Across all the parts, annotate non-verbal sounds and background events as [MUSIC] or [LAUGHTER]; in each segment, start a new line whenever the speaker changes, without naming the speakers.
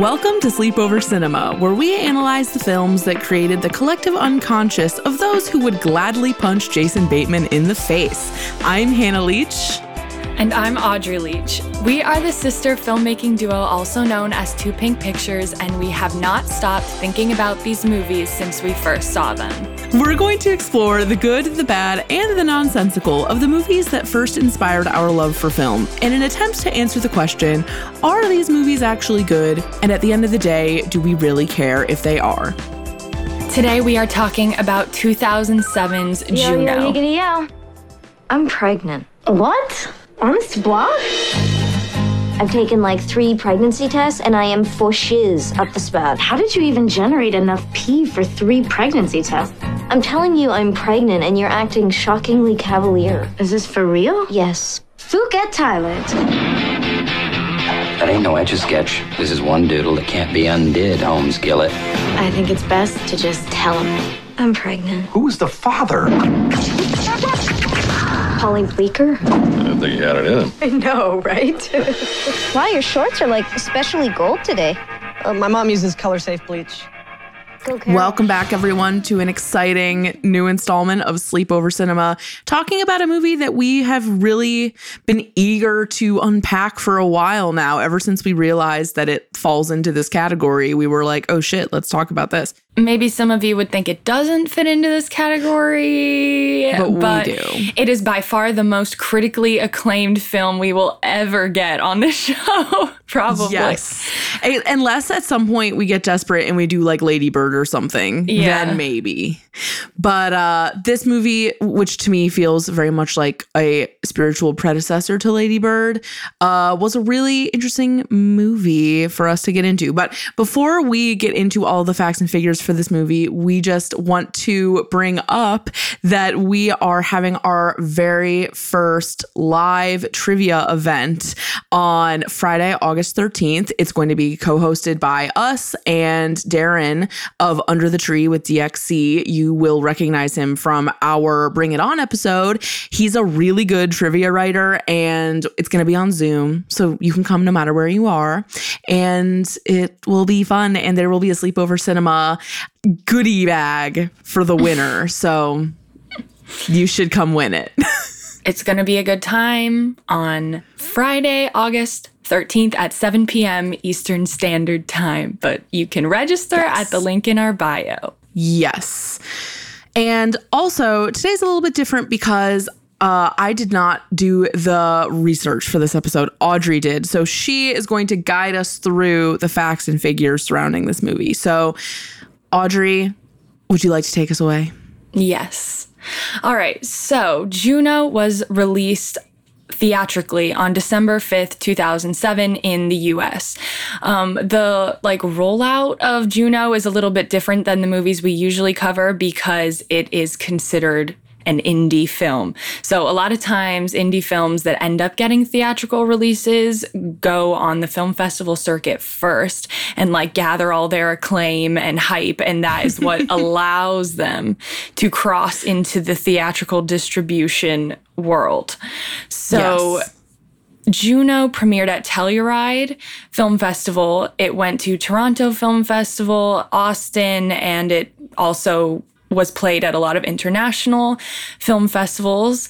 Welcome to Sleepover Cinema, where we analyze the films that created the collective unconscious of those who would gladly punch Jason Bateman in the face. I'm Hannah Leach.
And I'm Audrey Leach. We are the sister filmmaking duo, also known as Too Pink Pictures, and we have not stopped thinking about these movies since we first saw them.
We're going to explore the good, the bad, and the nonsensical of the movies that first inspired our love for film in an attempt to answer the question are these movies actually good? And at the end of the day, do we really care if they are?
Today we are talking about 2007's
Yo,
Juno.
yo, you gonna yell? I'm pregnant.
What? Honest to block?
I've taken like three pregnancy tests and I am for shiz up the spout.
How did you even generate enough pee for three pregnancy tests?
I'm telling you I'm pregnant and you're acting shockingly cavalier.
Is this for real?
Yes.
Phuket, Thailand.
That ain't no etch a sketch. This is one doodle that can't be undid, Holmes Gillett.
I think it's best to just tell him.
I'm pregnant.
Who's the father?
Paulie Bleeker?
I didn't think he had it in him.
I know, right? [LAUGHS]
Wow, your shorts are like especially gold today.
Uh, my mom uses color safe bleach.
Go, Carol.
Welcome back, everyone, to an exciting new installment of Sleepover Cinema, talking about a movie that we have really been eager to unpack for a while now. Ever since we realized that it falls into this category, we were like, oh shit, let's talk about this.
Maybe some of you would think it doesn't fit into this category,
But we do.
it is by far the most critically acclaimed film we will ever get on this [LAUGHS] show. Probably.
Yes. Unless at some point we get desperate and we do like Lady Bird or something,
Yeah.
then maybe. But uh this movie, which to me feels very much like a spiritual predecessor to Lady Bird, uh, was a really interesting movie for us to get into. But before we get into all the facts and figures for this movie, we just want to bring up that we are having our very first live trivia event on Friday, August 13th. It's going to be co hosted by us and Darren of Under the Tree with DXC. You will recognize him from our Bring It On episode. He's a really good trivia writer and it's going to be on Zoom. So you can come no matter where you are. And it will be fun. And there will be a sleepover cinema goodie bag for the winner. so you should come win it. [LAUGHS]
It's going to be a good time on Friday, August 13th at 7 p.m. Eastern Standard Time. But you can register at the link in our bio.
Yes. And also, today's a little bit different because uh, I did not do the research for this episode. Audrey did. So she is going to guide us through the facts and figures surrounding this movie. So, Audrey, would you like to take us away?
Yes. All right. So Juno was released theatrically on December 5th, 2007 in the US. Um, the like rollout of Juno is a little bit different than the movies we usually cover because it is considered an indie film. So a lot of times indie films that end up getting theatrical releases go on the film festival circuit first and like gather all their acclaim and hype and that is what [LAUGHS] allows them to cross into the theatrical distribution world. So
Yes.
Juno premiered at Telluride Film Festival. It went to Toronto Film Festival, Austin, and it also was played at a lot of international film festivals.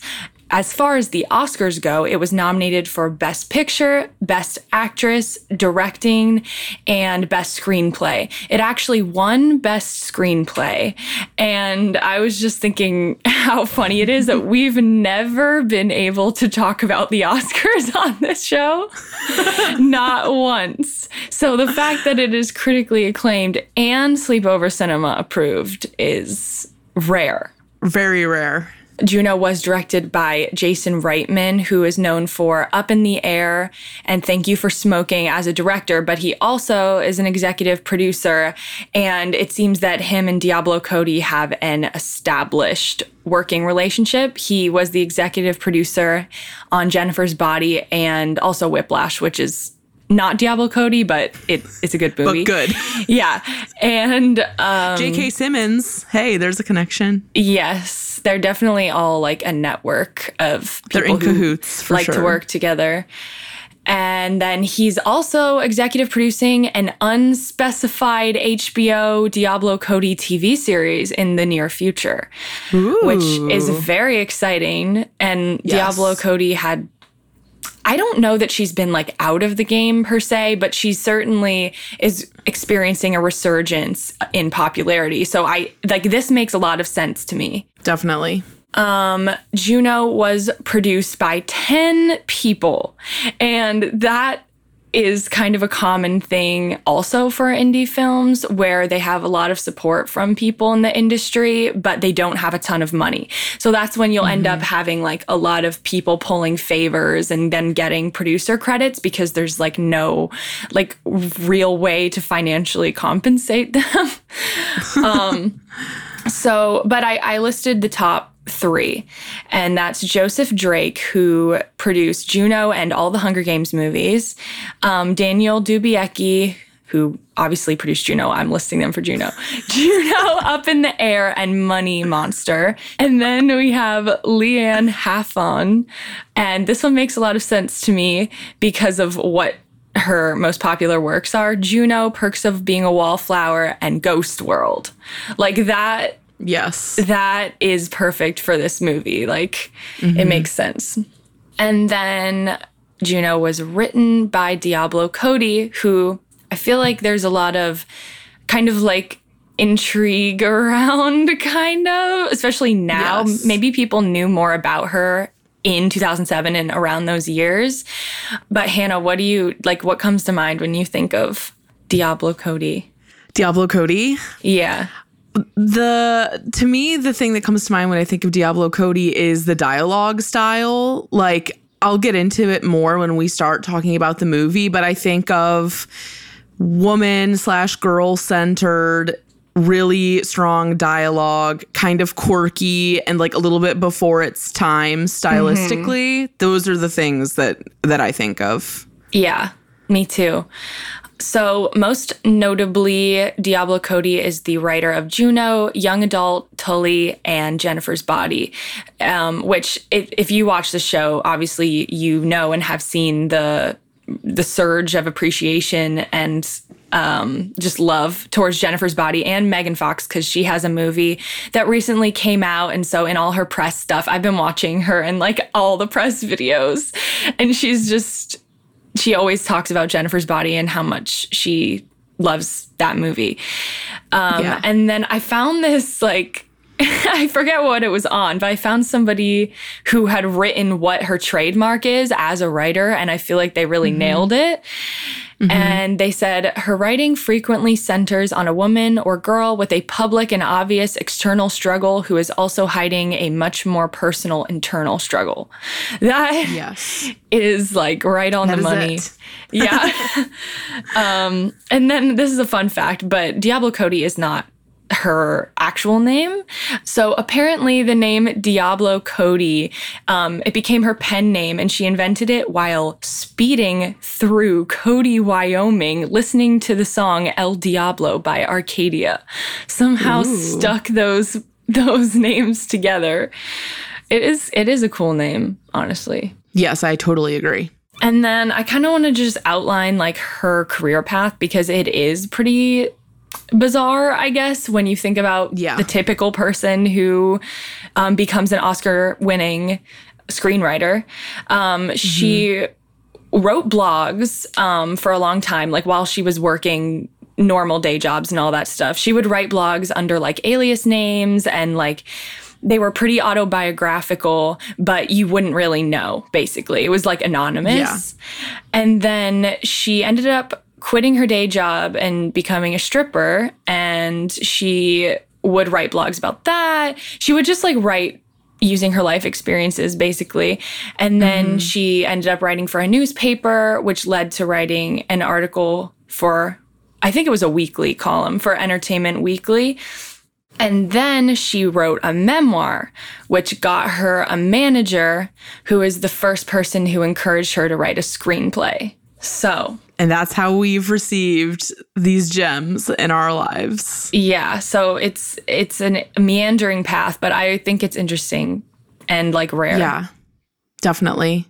As far as the Oscars go, it was nominated for Best Picture, Best Actress, Directing, and Best Screenplay. It actually won Best Screenplay. And I was just thinking [LAUGHS] how funny it is that we've never been able to talk about the [LAUGHS] Oscars on this show. [LAUGHS] Not once. So the fact that it is critically acclaimed and Sleepover Cinema approved is rare.
Very rare.
Juno was directed by Jason Reitman, who is known for Up in the Air and Thank You for Smoking as a director, but he also is an executive producer. And it seems that him and Diablo Cody have an established working relationship. He was the executive producer on Jennifer's Body and also Whiplash, which is not Diablo Cody, but it, it's a good movie.
But good. [LAUGHS]
Yeah. And um,
J.K. Simmons. Hey, there's a connection.
Yes, they're definitely all like a network of people
They're in
who
cahoots, for
like to work together. And then he's also executive producing an unspecified HBO Diablo Cody TV series in the near future, which is very exciting. And
Yes.
Diablo Cody had I don't know that she's been like out of the game per se, but she certainly is experiencing a resurgence in popularity. So I like this makes a lot of sense to me.
Definitely.
Um, Juno was produced by 10 people, and that is kind of a common thing also for indie films where they have a lot of support from people in the industry, but they don't have a ton of money. So that's when you'll end up having like a lot of people pulling favors and then getting producer credits because there's like no like real way to financially compensate [LAUGHS] them. um, so, but I, I listed the top three, and that's Joseph Drake, who produced Juno and all the Hunger Games movies, um, Daniel Dubiecki, who obviously produced Juno. I'm listing them for Juno. [LAUGHS] Juno, Up in the Air, and Money Monster. And then we have Lianne Halfon. And this one makes a lot of sense to me because of what her most popular works are Juno, Perks of Being a Wallflower, and Ghost World. Like that
Yes.
that is perfect for this movie. Like, it mm-hmm. makes sense. And then Juno was written by Diablo Cody, who I feel like there's a lot of kind of like intrigue [LAUGHS] around, kind of, especially now.
Yes.
Maybe people knew more about her in 2007 and around those years. But Hannah, what do you like? What comes to mind when you think of Diablo Cody?
Diablo Cody.
Yeah.
The to me, the thing that comes to mind when I think of Diablo Cody is the dialogue style. Like I'll get into it more when we start talking about the movie, but I think of woman slash girl centered, really strong dialogue, kind of quirky and like a little bit before its time stylistically. Mm-hmm. Those are the things that that I think of.
Yeah, me too. So, most notably, Diablo Cody is the writer of Juno, Young Adult, Tully, and Jennifer's Body. Um, which, if, if you watch the show, obviously you know and have seen the the surge of appreciation and um, just love towards Jennifer's Body and Megan Fox because she has a movie that recently came out. And so, in all her press stuff, I've been watching her in like all the press videos, and she's just she always talks about Jennifer's body and how much she loves that movie. Um,
Yeah.
And then I found this like. [LAUGHS] I forget what it was on, but I found somebody who had written what her trademark is as a writer, and I feel like they really nailed it. And they said her writing frequently centers on a woman or girl with a public and obvious external struggle who is also hiding a much more personal internal struggle. That
Yes. [LAUGHS]
is like right on
That
the money.
it.
Yeah. [LAUGHS] um, and then this is a fun fact, but Diablo Cody is not her actual name. So apparently the name Diablo Cody, um, it became her pen name and she invented it while speeding through Cody, Wyoming, listening to the song El Diablo by Arcadia. Somehow stuck those those names together. It is it is a cool name, honestly.
Yes, I totally agree.
And then I kind of want to just outline like her career path because it is pretty bizarre, I guess, when you think about
Yeah.
the typical person who um, becomes an Oscar winning screenwriter. Um, She wrote blogs um, for a long time, like while she was working normal day jobs and all that stuff. She would write blogs under like alias names and like they were pretty autobiographical, but you wouldn't really know, basically. It was like anonymous. And then she ended up quitting her day job and becoming a stripper. And she would write blogs about that. She would just like write using her life experiences basically. And then mm-hmm. she ended up writing for a newspaper, which led to writing an article for, I think it was a weekly column for Entertainment Weekly. And then she wrote a memoir, which got her a manager who is the first person who encouraged her to write a screenplay. So,
And that's how we've received these gems in our lives.
yeah, so it's it's a meandering path, but I think it's interesting and like rare.
Yeah, definitely.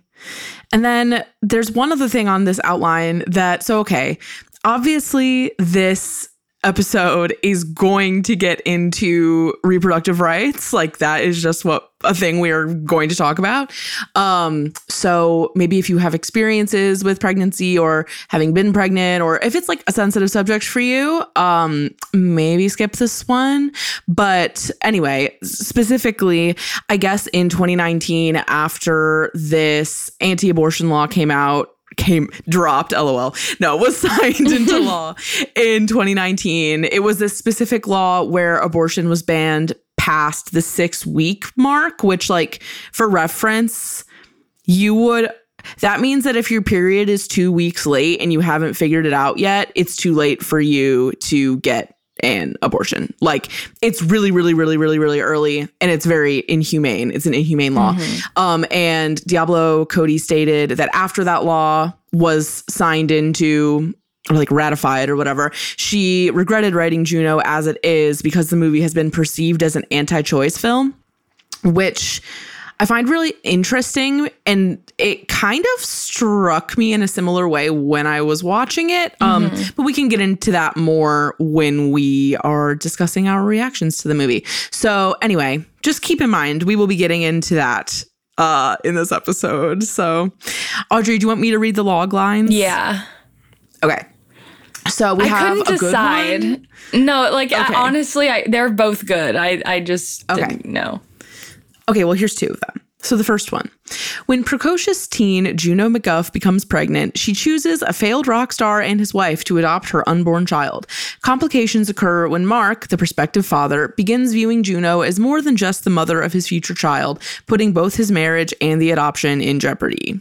And then there's one other thing on this outline that, so, okay, obviously, this episode is going to get into reproductive rights. Like, that is just what a thing we are going to talk about. Um, so maybe if you have experiences with pregnancy or having been pregnant, or if it's like a sensitive subject for you, um, maybe skip this one. But anyway, specifically, I guess in 2019, after this anti-abortion law came out, came dropped lol no [LAUGHS] was signed into law in 2019 it was this specific law where abortion was banned past the six week mark which like for reference you would that means that if your period is two weeks late and you haven't figured it out yet it's too late for you to get an abortion. Like it's really really really really really early and it's very inhumane. It's an inhumane law. Um and diablo cody stated that after that law was signed into or like ratified or whatever she regretted writing juno as it is because the movie has been perceived as an anti-choice film which I find really interesting. And it kind of struck me in a similar way when I was watching it. Um, but we can get into that more when we are discussing our reactions to the movie. So, anyway, just keep in mind, we will be getting into that uh, in this episode. So, Audrey, do you want me to read the log lines?
Yeah.
Okay. So we
I
have
couldn't
a good
decide.
one.
No, like I- honestly, I, they're both good. I I just
Okay.
didn't know.
Okay, well, here's two of them. So the first one. When precocious teen Juno MacGuff becomes pregnant, she chooses a failed rock star and his wife to adopt her unborn child. Complications occur when Mark, the prospective father, begins viewing Juno as more than just the mother of his future child, putting both his marriage and the adoption in jeopardy.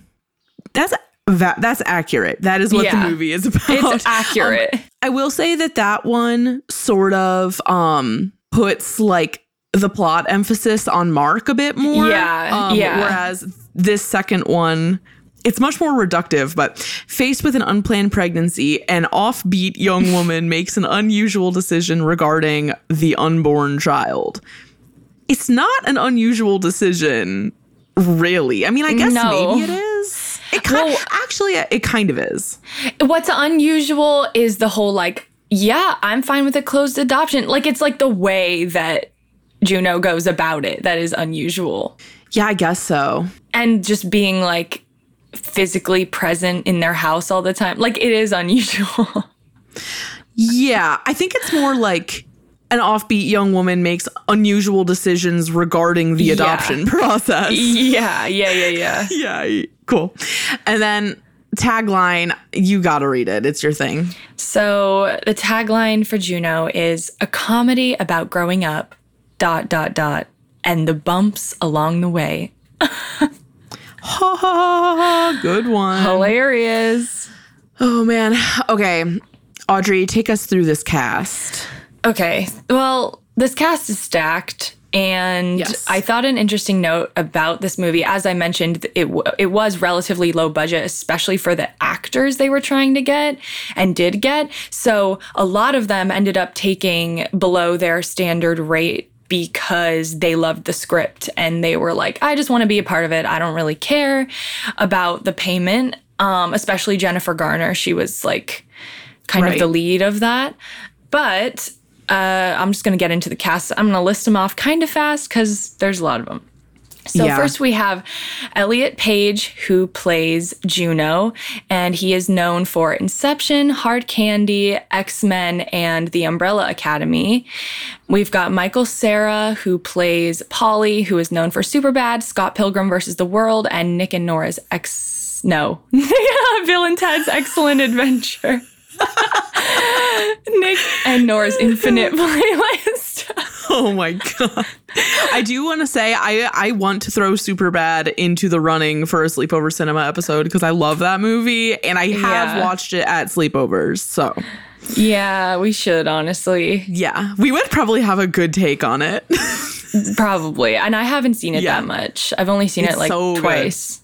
That's that, that's accurate. That is what
Yeah.
the movie is about.
It's [LAUGHS] accurate.
Um, I will say that that one sort of um puts like the plot emphasis on Mark a bit more.
Yeah,
Um,
yeah.
Whereas this second one, it's much more reductive, but faced with an unplanned pregnancy, an offbeat young [LAUGHS] woman makes an unusual decision regarding the unborn child. It's not an unusual decision, really. I mean, I guess
No.
maybe it is. It kind
Well-
actually it kind of is.
What's unusual is the whole like, yeah, I'm fine with a closed adoption. Like it's like the way that Juno goes about it that is unusual.
Yeah, I guess so.
And just being like physically present in their house all the time. Like it is [LAUGHS] unusual.
Yeah, I think it's more like an offbeat young woman makes unusual decisions regarding the
Yeah.
adoption [LAUGHS] process.
yeah, yeah, yeah, yeah.
yeah, cool. And then tagline, you got to read it. It's your thing.
So the tagline for Juno is a comedy about growing up, dot, dot, dot, and the bumps along the way.
Ha ha ha ha. Good one.
Hilarious.
Oh man. Okay. Audrey, take us through this cast.
Okay. Well, this cast is stacked. And
Yes.
I thought an interesting note about this movie, as I mentioned, it w- it was relatively low budget, especially for the actors they were trying to get and did get. So a lot of them ended up taking below their standard rate because they loved the script and they were like, I just want to be a part of it. I don't really care about the payment. Um, especially Jennifer Garner, she was like kind
Right.
of the lead of that. But uh, I'm just going to get into the cast. I'm going to list them off kind of fast because there's a lot of them. So
Yeah.
first we have Elliot Page who plays Juno and he is known for Inception, Hard Candy, X-Men and The Umbrella Academy. We've got Michael Cera who plays Paulie who is known for Superbad, Scott Pilgrim versus the World and Nick and Nora's ex no. [LAUGHS] Bill and Ted's Excellent Adventure. [LAUGHS] Nick and Nora's Infinite [LAUGHS] Playlist.
Oh my god. I do want to say I I want to throw Super Bad into the running for a sleepover cinema episode because I love that movie and I have
Yeah.
watched it at sleepovers. So,
yeah, we should honestly.
yeah, we would probably have a good take on it.
Probably. And I haven't seen it
Yeah.
that much. I've only seen
It's
it like
so good.
twice.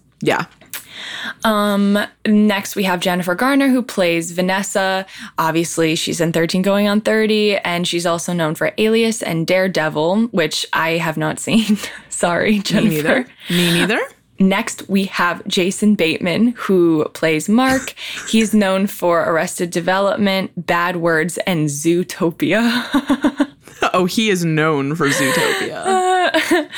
Yeah.
Next, we have Jennifer Garner, who plays Vanessa. Obviously, she's in 13 Going on 30, and she's also known for Alias and Daredevil, which I have not seen. [LAUGHS] Sorry,
Me
Jennifer.
neither. Me neither.
Next, we have Jason Bateman, who plays Mark. [LAUGHS] He's known for Arrested Development, Bad Words, and Zootopia. [LAUGHS]
Oh, he is known for Zootopia.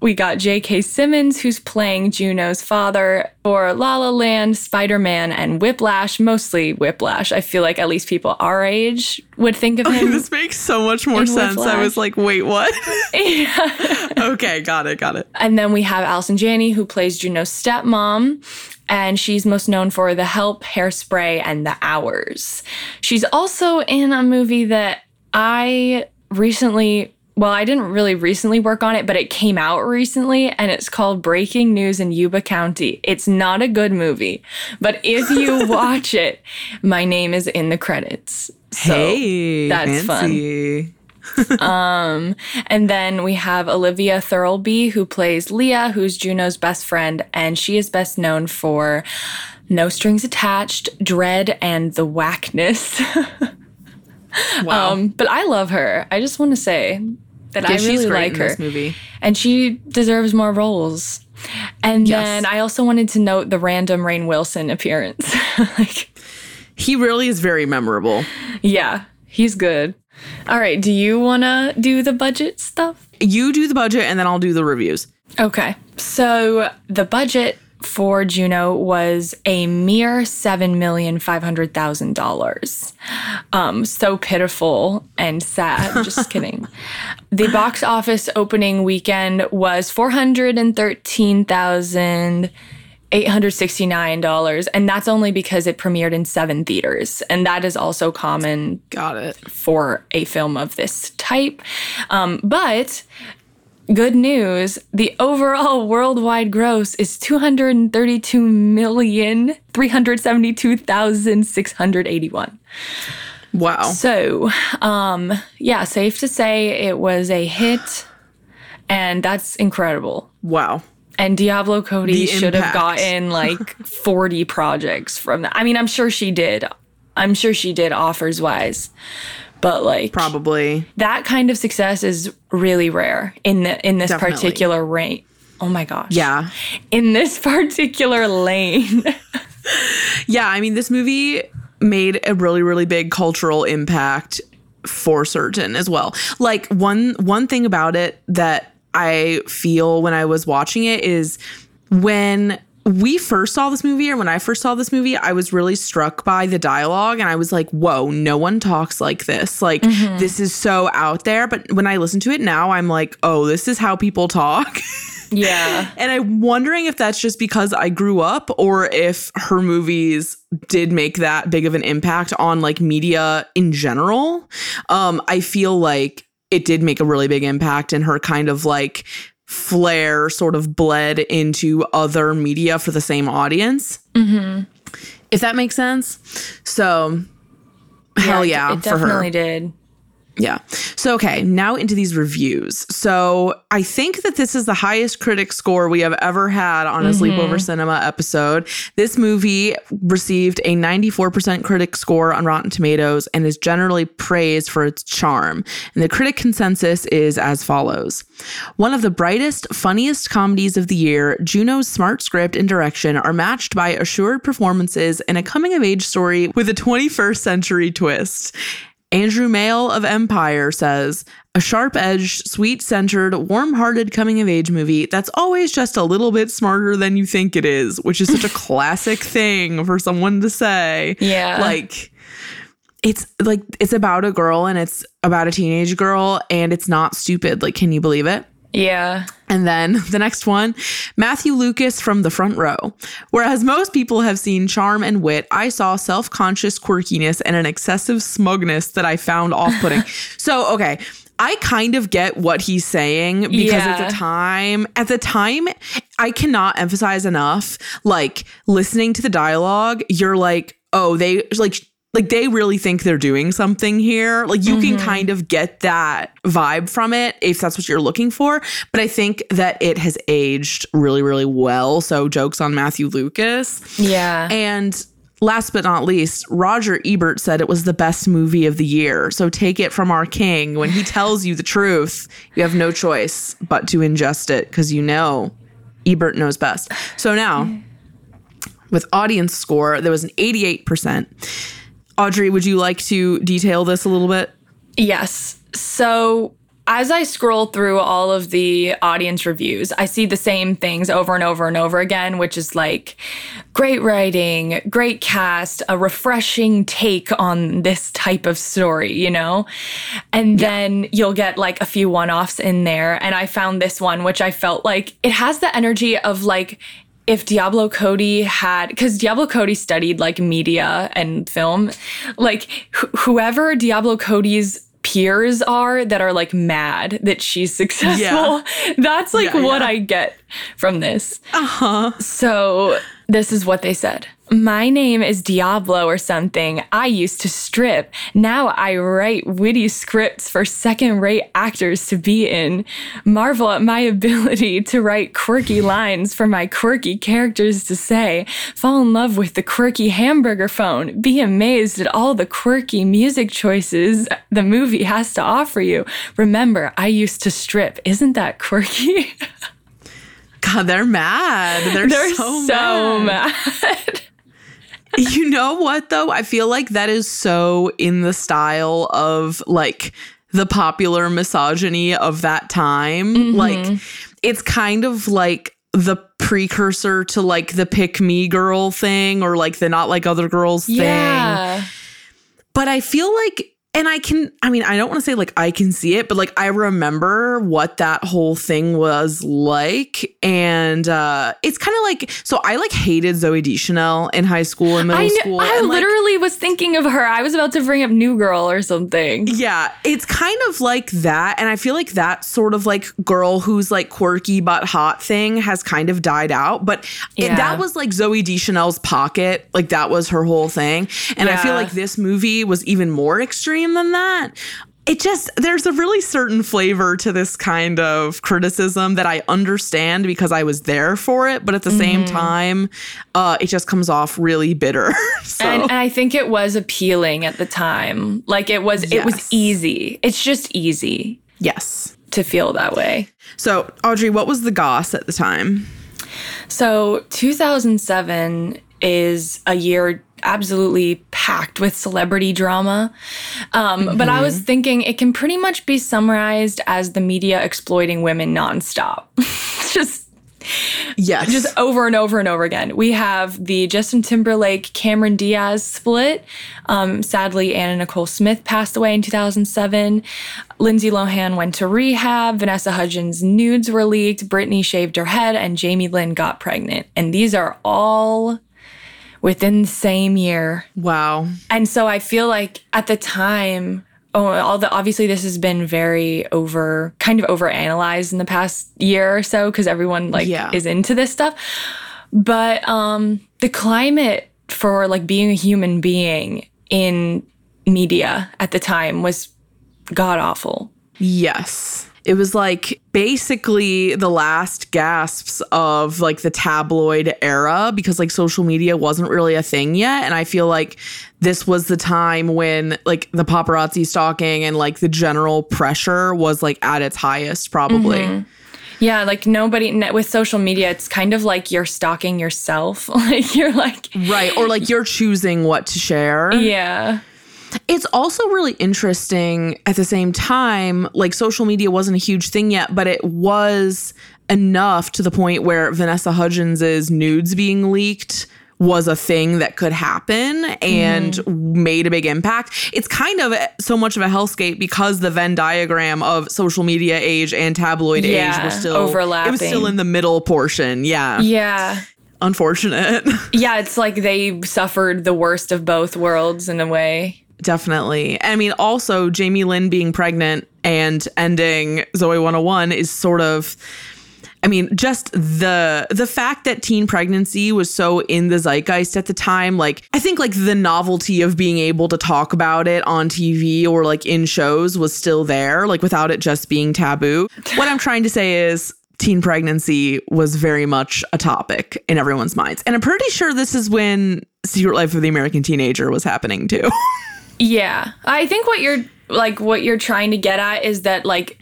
We got J.K. Simmons, who's playing Juno's father for La La Land, Spider Man, and Whiplash. Mostly Whiplash. I feel like at least people our age would think of him.
this makes so much more sense. I was like, wait, what? [LAUGHS] okay, got it, got it.
and then we have Allison Janney, who plays Juno's stepmom. And she's most known for The Help, Hairspray, and The Hours. She's also in a movie that I recently, well, I didn't really recently work on it, but it came out recently and it's called Breaking News in Yuba County. It's not a good movie, but if you [LAUGHS] watch it, my name is in the credits. So
hey,
that's fun. [LAUGHS]
um,
And then we have Olivia Thirlby, who plays Leah, who's Juno's best friend, and she is best known for No Strings Attached, Dredd, and The Whackness. [LAUGHS]
Wow.
um, but I love her. I just want to say that
Yeah,
I really like
in
her.
this movie.
And she deserves more roles. And
Yes.
then I also wanted to note the random Rainn Wilson appearance. [LAUGHS] like,
He really is very memorable.
yeah, he's good. All right, do you want to do the budget stuff?
You do the budget and then I'll do the reviews.
Okay. So the budget for Juno was a mere seven million five hundred thousand dollars. Um, so pitiful and sad. [LAUGHS] Just kidding. The box office opening weekend was four hundred and thirteen thousand eight hundred sixty nine dollars, and that's only because it premiered in seven theaters, and that is also common
Got it.
for a film of this type. Um, but good news the overall worldwide gross is 232,372,681.
Wow.
So, um, yeah, safe to say it was a hit, and that's incredible.
Wow.
And Diablo Cody should have gotten like [LAUGHS] 40 projects from that. I mean, I'm sure she did. I'm sure she did offers wise. But like
Probably.
that kind of success is really rare in the in this
Definitely.
particular range. Oh my gosh.
Yeah.
In this [LAUGHS] particular lane. [LAUGHS]
Yeah. I mean, this movie made a really, really big cultural impact for certain as well. Like one one thing about it that I feel when I was watching it is when we first saw this movie or when I first saw this movie, I was really struck by the dialogue and I was like, whoa, no one talks like this. Like, this is so out there. But when I listen to it now, I'm like, oh, this is how people talk. [LAUGHS]
yeah.
And I'm wondering if that's just because I grew up or if her movies did make that big of an impact on like media in general. Um, I feel like it did make a really big impact and her kind of like flair sort of bled into other media for the same audience. Mm-hmm. If that makes sense. So hell yeah,
It
for her.
definitely did.
Yeah. So, okay, now into these reviews. So, I think that this is the highest critic score we have ever had on a mm-hmm. sleepover cinema episode. This movie received a 94% critic score on Rotten Tomatoes and is generally praised for its charm. And the critic consensus is as follows One of the brightest, funniest comedies of the year, Juno's smart script and direction are matched by assured performances and a coming of age story with a 21st century twist. Andrew Mail of Empire says, a sharp edged, sweet centered, warm hearted coming of age movie that's always just a little bit smarter than you think it is, which is such a [LAUGHS] classic thing for someone to say.
Yeah.
Like, it's like, it's about a girl and it's about a teenage girl and it's not stupid. Like, can you believe it?
Yeah.
And then [LAUGHS] the next one, Matthew Lucas from the front row. Whereas most people have seen charm and wit, I saw self conscious quirkiness and an excessive smugness that I found off putting. [LAUGHS] so, okay. I kind of get what he's saying because
Yeah.
at the time, at the time, I cannot emphasize enough. Like listening to the dialogue, you're like, oh, they like like they really think they're doing something here. Like you can mm-hmm. kind of get that vibe from it if that's what you're looking for. But I think that it has aged really, really well. So jokes on Matthew Lucas.
Yeah.
And last but not least, Roger Ebert said it was the best movie of the year. So take it from our king. When he tells you the truth, you have no choice but to ingest it because you know Ebert knows best. So now, with audience score, there was an 88%. Audrey, would you like to detail this a little bit?
Yes. So as I scroll through all of the audience reviews, I see the same things over and over and over again, which is like great writing, great cast, a refreshing take on this type of story, you know? And then you'll get like a few one offs in there. And I found this one, which I felt like it has the energy of like, if Diablo Cody had, because Diablo Cody studied like media and film, like wh- whoever Diablo Cody's peers are that are like mad that she's successful, [LAUGHS] that's like
Yeah,
what
yeah.
I get from this.
Uh huh.
So this is what they said. My name is Diablo or something. I used to strip. Now I write witty scripts for second rate actors to be in. Marvel at my [LAUGHS] ability to write quirky lines for my quirky characters to say. Fall in love with the quirky hamburger phone. Be amazed at all the quirky music choices the movie has to offer you. Remember, I used to strip. Isn't that quirky? [LAUGHS]
God, they're mad. They're,
They're
so,
so
mad.
mad. [LAUGHS]
You know what though? I feel like that is so in the style of like the popular misogyny of that time.
Mm-hmm.
Like it's kind of like the precursor to like the pick me girl thing or like the not like other girls thing. But I feel like and I can I mean I don't want to say like I can see it but like I remember what that whole thing was like and uh it's kind of like so I like hated Zooey Deschanel in high school and middle
I, kn-
school
I
and, like,
literally was thinking of her. I was about to bring up New Girl or something.
Yeah, it's kind of like that. And I feel like that sort of like girl who's like quirky but hot thing has kind of died out. But it- that was like Zooey Deschanel's pocket. Like that was her whole thing. And I feel like this movie was even more extreme than that. It just, there's a really certain flavor to this kind of criticism that I understand because I was there for it. But at the same
Mm-hmm.
time, uh, it just comes off really bitter. [LAUGHS] so,
And, and I think it was appealing at the time. Like it was it was easy. It's just easy
yes.
to feel that way.
So, Audrey, what was the goss at the time?
So 2007 is a year absolutely packed with celebrity drama. Um, But I was thinking it can pretty much be summarized as the media exploiting women nonstop. [LAUGHS] Just
Yes.
just over and over and over again. We have the Justin Timberlake Cameron Diaz split. Um, sadly, Anna Nicole Smith passed away in 2007. Lindsay Lohan went to rehab. Vanessa Hudgens' nudes were leaked. Britney shaved her head, and Jamie Lynn got pregnant. And these are all within the same year.
wow.
And so I feel like at the time, oh, all the obviously this has been very over, kind of over analyzed in the past year or so because everyone like
Yeah.
is into this stuff. But um, the climate for like being a human being in media at the time was god awful.
Yes. It was like basically the last gasps of like the tabloid era because like social media wasn't really a thing yet. And I feel like this was the time when like the paparazzi stalking and like the general pressure was like at its highest, probably. Mm-hmm.
Yeah, like nobody with social media, it's kind of like you're stalking yourself. [LAUGHS] like you're like,
Right. Or like you're choosing what to share.
yeah.
It's also really interesting at the same time, like social media wasn't a huge thing yet, but it was enough to the point where Vanessa Hudgens' nudes being leaked was a thing that could happen and
Mm-hmm.
made a big impact. It's kind of so much of a hellscape because the Venn diagram of social media age and tabloid age
Yeah,
was still overlapping. It was still in the middle portion. Yeah.
Yeah.
Unfortunate. [LAUGHS]
Yeah, it's like they suffered the worst of both worlds in a way.
Definitely. I mean, also Jamie Lynn being pregnant and ending Zoey 101 is sort of I mean, just the the fact that teen pregnancy was so in the zeitgeist at the time, like I think like the novelty of being able to talk about it on TV or like in shows was still there, like without it just being taboo. what I'm trying to say is teen pregnancy was very much a topic in everyone's minds. And I'm pretty sure this is when Secret Life of the American Teenager was happening too. [LAUGHS]
Yeah. I think what you're like what you're trying to get at is that like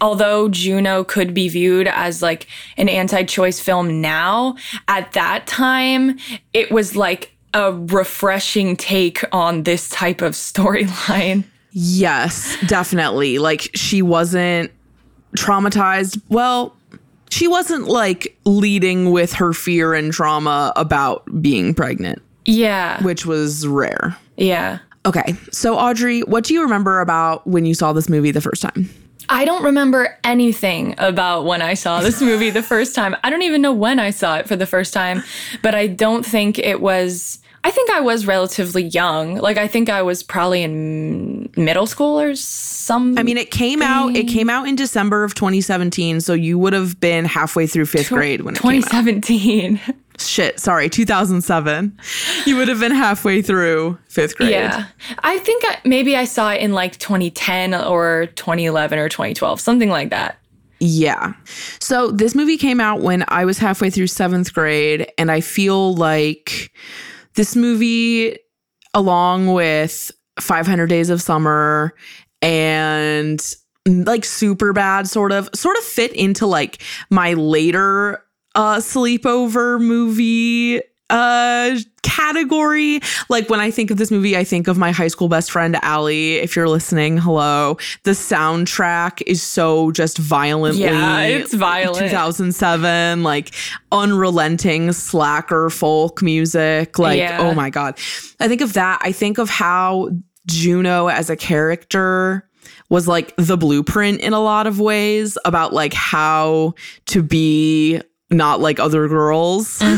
although Juno could be viewed as like an anti-choice film now, at that time it was like a refreshing take on this type of storyline.
Yes, definitely. Like she wasn't traumatized. Well, she wasn't like leading with her fear and trauma about being pregnant,
Yeah.
which was rare.
Yeah.
Okay, so Audrey, what do you remember about when you saw this movie the first time?
I don't remember anything about when I saw this movie the first time. I don't even know when I saw it for the first time, but I don't think it was. I think I was relatively young. Like I think I was probably in middle school or some.
I mean, it came out. It came out in December of 2017, so you would have been halfway through fifth grade when it came out.
2017.
Shit, sorry, 2007. You would have been halfway through fifth grade.
Yeah. I think I, maybe I saw it in like 2010 or 2011 or 2012, something like that.
Yeah. So this movie came out when I was halfway through seventh grade, and I feel like this movie, along with 500 Days of Summer and like super bad sort of sort of fit into like my later uh sleepover movie uh category. Like when i think of this movie i think of my high school best friend Allie. If you're listening hello. The soundtrack is so just violently
Yeah, it's violent.
2007 like unrelenting slacker folk music. Like
Yeah.
oh my god. I think of that. I think of how juno as a character was like the blueprint in a lot of ways about like how to be not like other girls. [LAUGHS]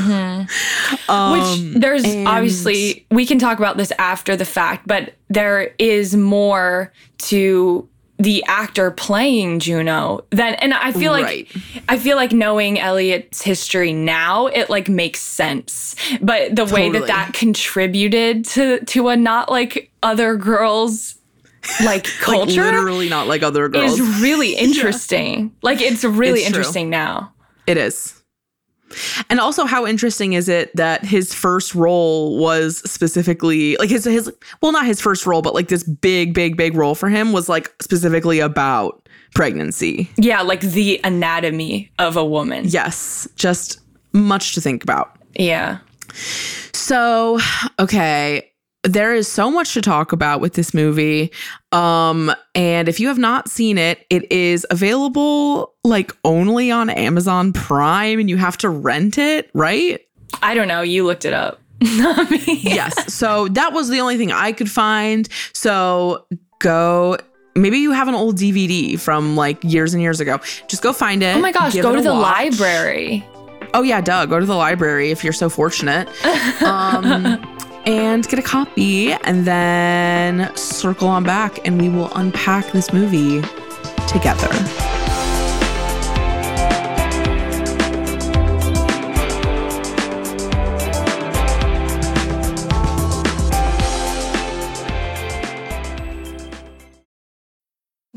Um,
Which there's
and-
obviously we can talk about this after the fact, but there is more to the actor playing Juno than and I feel like
Right.
I feel like knowing Elliot's history now, it like makes sense. But the way that that contributed to to a not like other girls like [LAUGHS]
like
culture
literally not like other girls.
is really [LAUGHS] interesting. Like it's really
It's true.
interesting now.
It is. And also, how interesting is it that his first role was specifically like his his well, not his first role, but like this big, big, big role for him was like specifically about pregnancy.
Yeah, like the anatomy of a woman.
Yes, just much to think about.
Yeah.
So, okay, there is so much to talk about with this movie. Um and if you have not seen it, it is available like only on Amazon Prime and you have to rent it, right?
I don't know. You looked it up. [LAUGHS] Not me.
yes. So that was the only thing I could find. So go maybe you have an old DVD from like years and years ago. Just go find it.
Oh my gosh, go to the
watch.
library.
Oh yeah, duh. Go to the library if you're so fortunate. [LAUGHS] Um, and get a copy and then circle on back and we will unpack this movie together.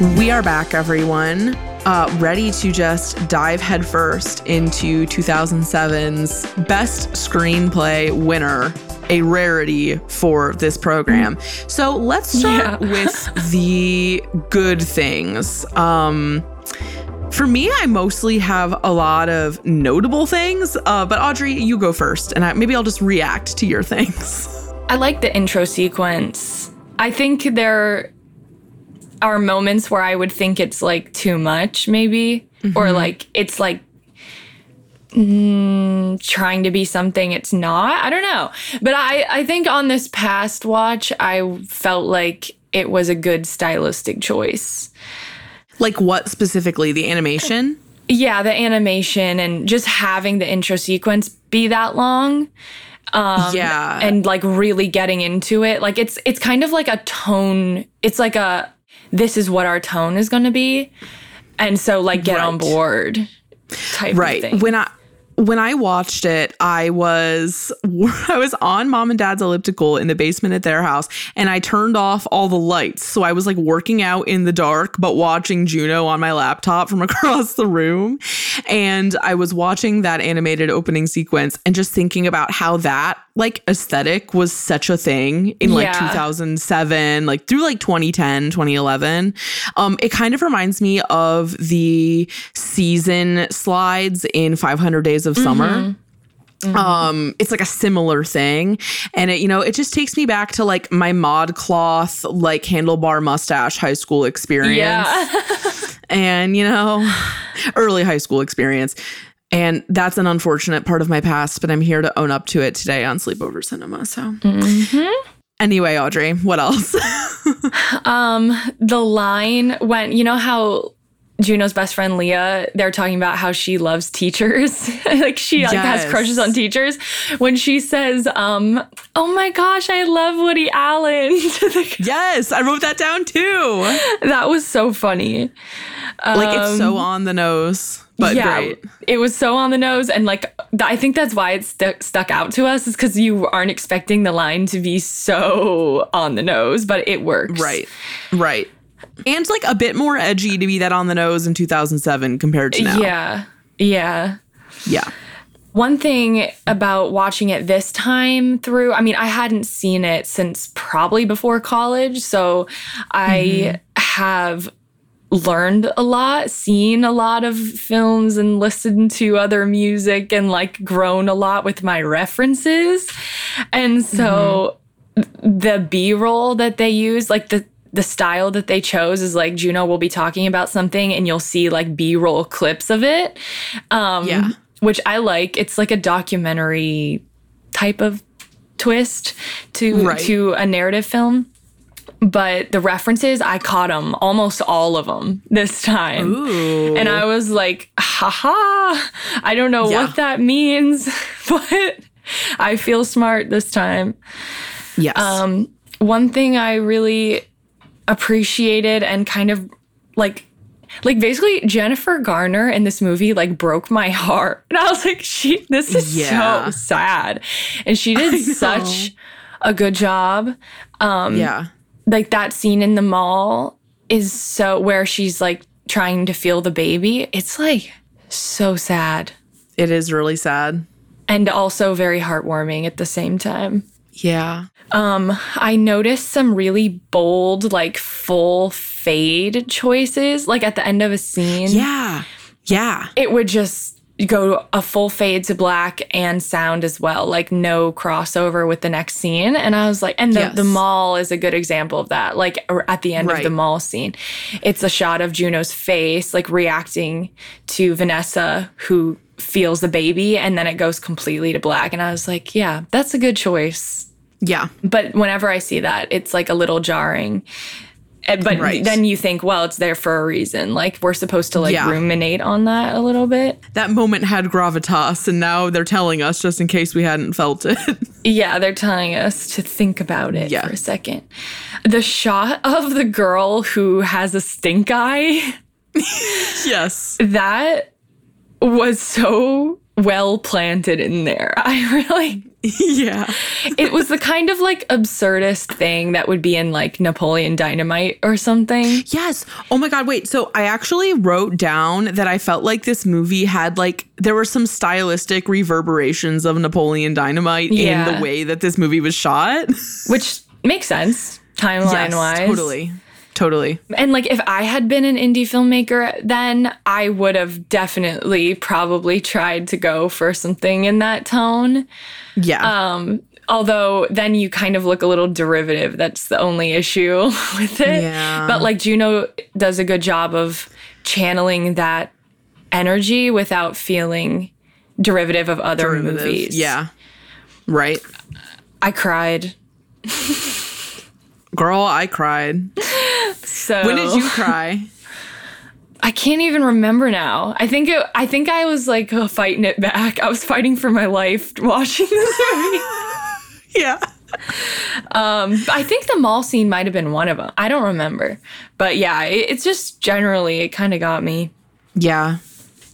We are back, everyone. Uh, ready to just dive headfirst into 2007's best screenplay winner, a rarity for this program. So let's start
Yeah. [LAUGHS]
with the good things. Um, for me, I mostly have a lot of notable things, uh, but Audrey, you go first, and I, maybe I'll just react to your [LAUGHS] things.
I like the intro sequence. I think there are moments where I would think it's like too much, maybe, or like it's like mm, trying to be something it's not. I don't know. But I, I think on this past watch, I felt like it was a good stylistic choice.
Like what specifically? The animation?
Yeah, the animation and just having the intro sequence be that long. Um,
Yeah.
and like really getting into it. Like it's it's kind of like a tone. It's like a this is what our tone is going to be, and so like get on board type
right. when i when i watched it i was [LAUGHS] i was on mom and dad's elliptical in the basement at their house and i turned off all the lights. So i was like working out in the dark but watching juno on my laptop from [LAUGHS] across the room. And i was watching that animated opening sequence and just thinking about how that like aesthetic was such a thing in like
Yeah.
2007 like through like 2010 2011 um it kind of reminds me of the season slides in 500 days of summer. Um it's like a similar thing. And it you know it just takes me back to like my ModCloth like handlebar mustache high school experience.
Yeah, [LAUGHS]
and you know early high school experience and that's an unfortunate part of my past but i'm here to own up to it today on sleepover cinema so anyway audrey what else [LAUGHS]
um, the line when you know how. Juno's best friend Leah, they're talking about how she loves teachers. [LAUGHS] like she like has crushes on teachers. When she says, um, oh my gosh, I love Woody Allen [LAUGHS]
yes i wrote that down too
That was so funny.
like it's so on the nose but great
It was so on the nose. And like, I think that's why it stu- stuck out to us, is because you aren't expecting the line to be so on the nose, but it works.
right right and like a bit more edgy to be that on the nose in 2007 compared to now
Yeah. Yeah.
yeah
One thing about watching it this time through, I mean, I hadn't seen it since probably before college. So I mm-hmm. have learned a lot, seen a lot of films, and listened to other music and like grown a lot with my references. And so the B roll that they use, like the the style that they chose is like Juno will be talking about something and you'll see like B roll clips of it. Um,
Yeah.
Which I like. It's like a documentary type of twist to
Right.
to a narrative film. But the references, I caught them, almost all of them this time.
Ooh.
And I was like, haha, I don't know
Yeah.
what that means, [LAUGHS] but I feel smart this time.
yes
Um, one thing I really appreciated and kind of like like basically Jennifer Garner in this movie like broke my heart. [LAUGHS] And I was like, she this is
Yeah.
so sad. And she did [LAUGHS] such a good job. Um
yeah
like that scene in the mall is so where she's like trying to feel the baby. It's like so sad
it is really sad
and also very heartwarming at the same time.
yeah
Um, I noticed some really bold, like full fade choices. Like at the end of a scene,
yeah yeah
it would just go a full fade to black and sound as well, like no crossover with the next scene. And I was like, and the,
Yes.
the mall is a good example of that. Like at the end of the mall scene, it's a shot of Juno's face, like reacting to Vanessa, who feels the baby, and then it goes completely to black. And I was like, yeah, that's a good choice
yeah
but whenever I see that, it's like a little jarring. Eh, But
Right.
then you think, well, it's there for a reason. Like we're supposed to like
Yeah.
ruminate on that a little bit.
That moment had gravitas, and now they're telling us just in case we hadn't felt it. [LAUGHS]
Yeah, they're telling us to think about it
Yeah.
for a second. The shot of the girl who has a stink eye, [LAUGHS]
yes.
that was so well planted in there. [LAUGHS] I really
Yeah.
it was the kind of like absurdist thing that would be in like Napoleon Dynamite or something.
Yes. Oh my God. Wait. So I actually wrote down that I felt like this movie had like, there were some stylistic reverberations of Napoleon Dynamite
Yeah.
in the way that this movie was shot. [LAUGHS]
Which makes sense timeline
Yes,
wise.
Totally. Totally.
And like if I had been an indie filmmaker then I would have definitely probably tried to go for something in that tone.
Yeah.
Um although then you kind of look a little derivative. That's the only issue [LAUGHS] with it.
Yeah.
But like Juno does a good job of channeling that energy without feeling derivative of other
Derivative.
movies.
Yeah. Right.
I cried. [LAUGHS]
Girl, I cried.
So
When did you cry?
I can't even remember now. I think it, I think I was like uh, fighting it back. I was fighting for my life watching this movie. [LAUGHS]
yeah.
um, I think the mall scene might have been one of them. I don't remember, but yeah, it, it's just generally it kind of got me.
Yeah.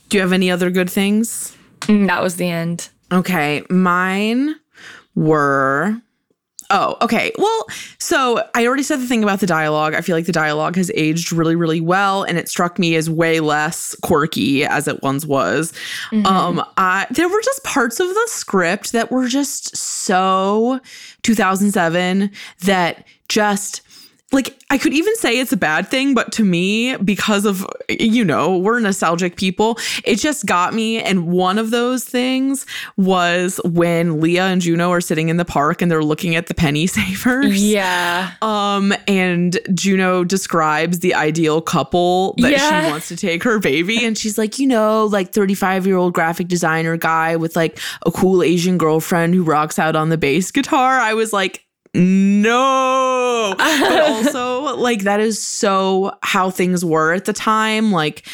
Do you have any other good things?
Mm, that was the end.
Okay, mine were. Oh, okay. Well, so I already said the thing about the dialogue. I feel like the dialogue has aged really, really well, and it struck me as way less quirky as it once was. Um, I, there were just parts of the script that were just so 2007 that just like I could even say it's a bad thing, but to me, because of you know, we're nostalgic people, it just got me. And one of those things was when Leah and Juno are sitting in the park and they're looking at the penny [LAUGHS] savers.
Yeah.
Um, and Juno describes the ideal couple that
Yeah.
she wants to take her baby. And she's like, you know, like 35 year old graphic designer guy with like a cool Asian girlfriend who rocks out on the bass guitar. I was like, no. but [LAUGHS] also, like, that is so how things were at the time. Like,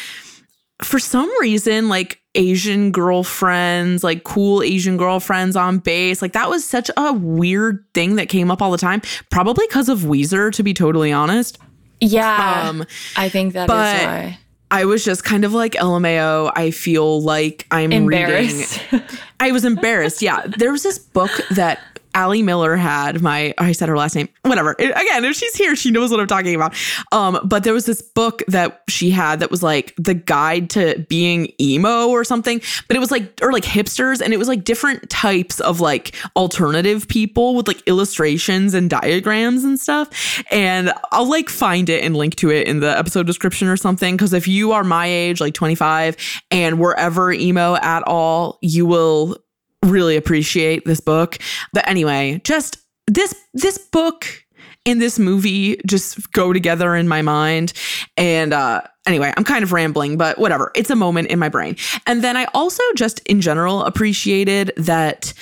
for some reason, like Asian girlfriends, like cool Asian girlfriends on bass, like that was such a weird thing that came up all the time. Probably because of Weezer, to be totally honest.
Yeah.
Um,
I think that
but
why.
I was just kind of like LMAO. I feel like I'm
Embarrassed.
reading. I was embarrassed. Yeah, there was this book that Allie Miller had. My I said her last name. Whatever. It- again, if she's here, she knows what I'm talking about. Um, but there was this book that she had that was like the guide to being emo or something. But it was like or like hipsters, and it was like different types of like alternative people with like illustrations and diagrams and stuff. And I'll like find it and link to it in the episode description or something. Because if you are my age, like 25, and were ever emo at all, you will really appreciate this book. But anyway, just this this book and this movie just go together in my mind. And uh anyway, I'm kind of rambling, but whatever. It's a moment in my brain. And then I also just in general appreciated that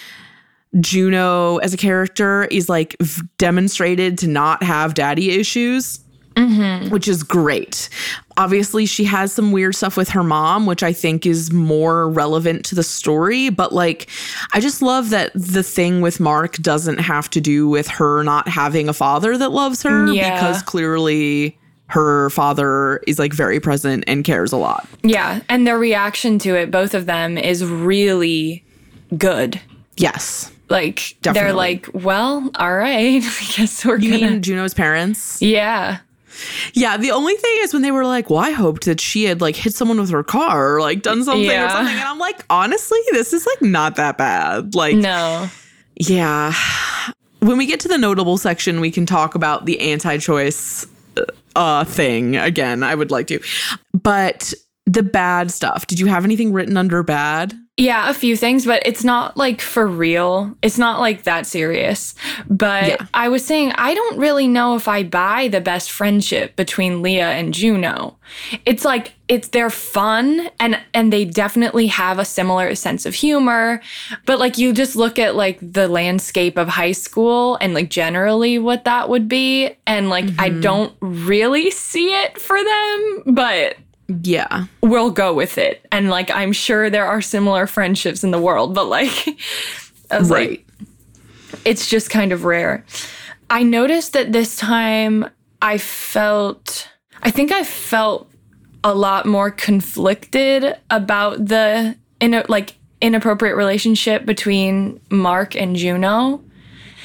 Juno as a character is like demonstrated to not have daddy issues Mm-hmm. which is great. Obviously, she has some weird stuff with her mom, which I think is more relevant to the story. But like, I just love that the thing with Mark doesn't have to do with her not having a father that loves her mm,
Yeah.
because clearly her father is like very present and cares a lot.
Yeah. And their reaction to it, both of them, is really good.
Yes.
Like
Definitely.
they're like, well, all right. [LAUGHS] I guess we're
You
gonna.
mean Juno's parents?
yeah.
Yeah, the only thing is when they were like, "Well, I hoped that she had like hit someone with her car or like done something or something," and I'm like, honestly, this is like not that bad. Like,
No.
Yeah. When we get to the notable section, we can talk about the anti choice uh, thing again. I would like to. But the bad stuff. Did you have anything written under bad?
Yeah, a few things, but it's not like for real. It's not like that serious. But
Yeah.
I was saying, I don't really know if I buy the best friendship between Leah and Juno. It's like it's they're fun and and they definitely have a similar sense of humor. But like you just look at like the landscape of high school and like generally what that would be. And like I mm-hmm. don't really see it for them, but
Yeah.
we'll go with it. And like, I'm sure there are similar friendships in the world, but like, [LAUGHS] I was
Right.
like, it's just kind of rare. I noticed that this time I felt, I think I felt a lot more conflicted about the in like inappropriate relationship between Mark and Juno.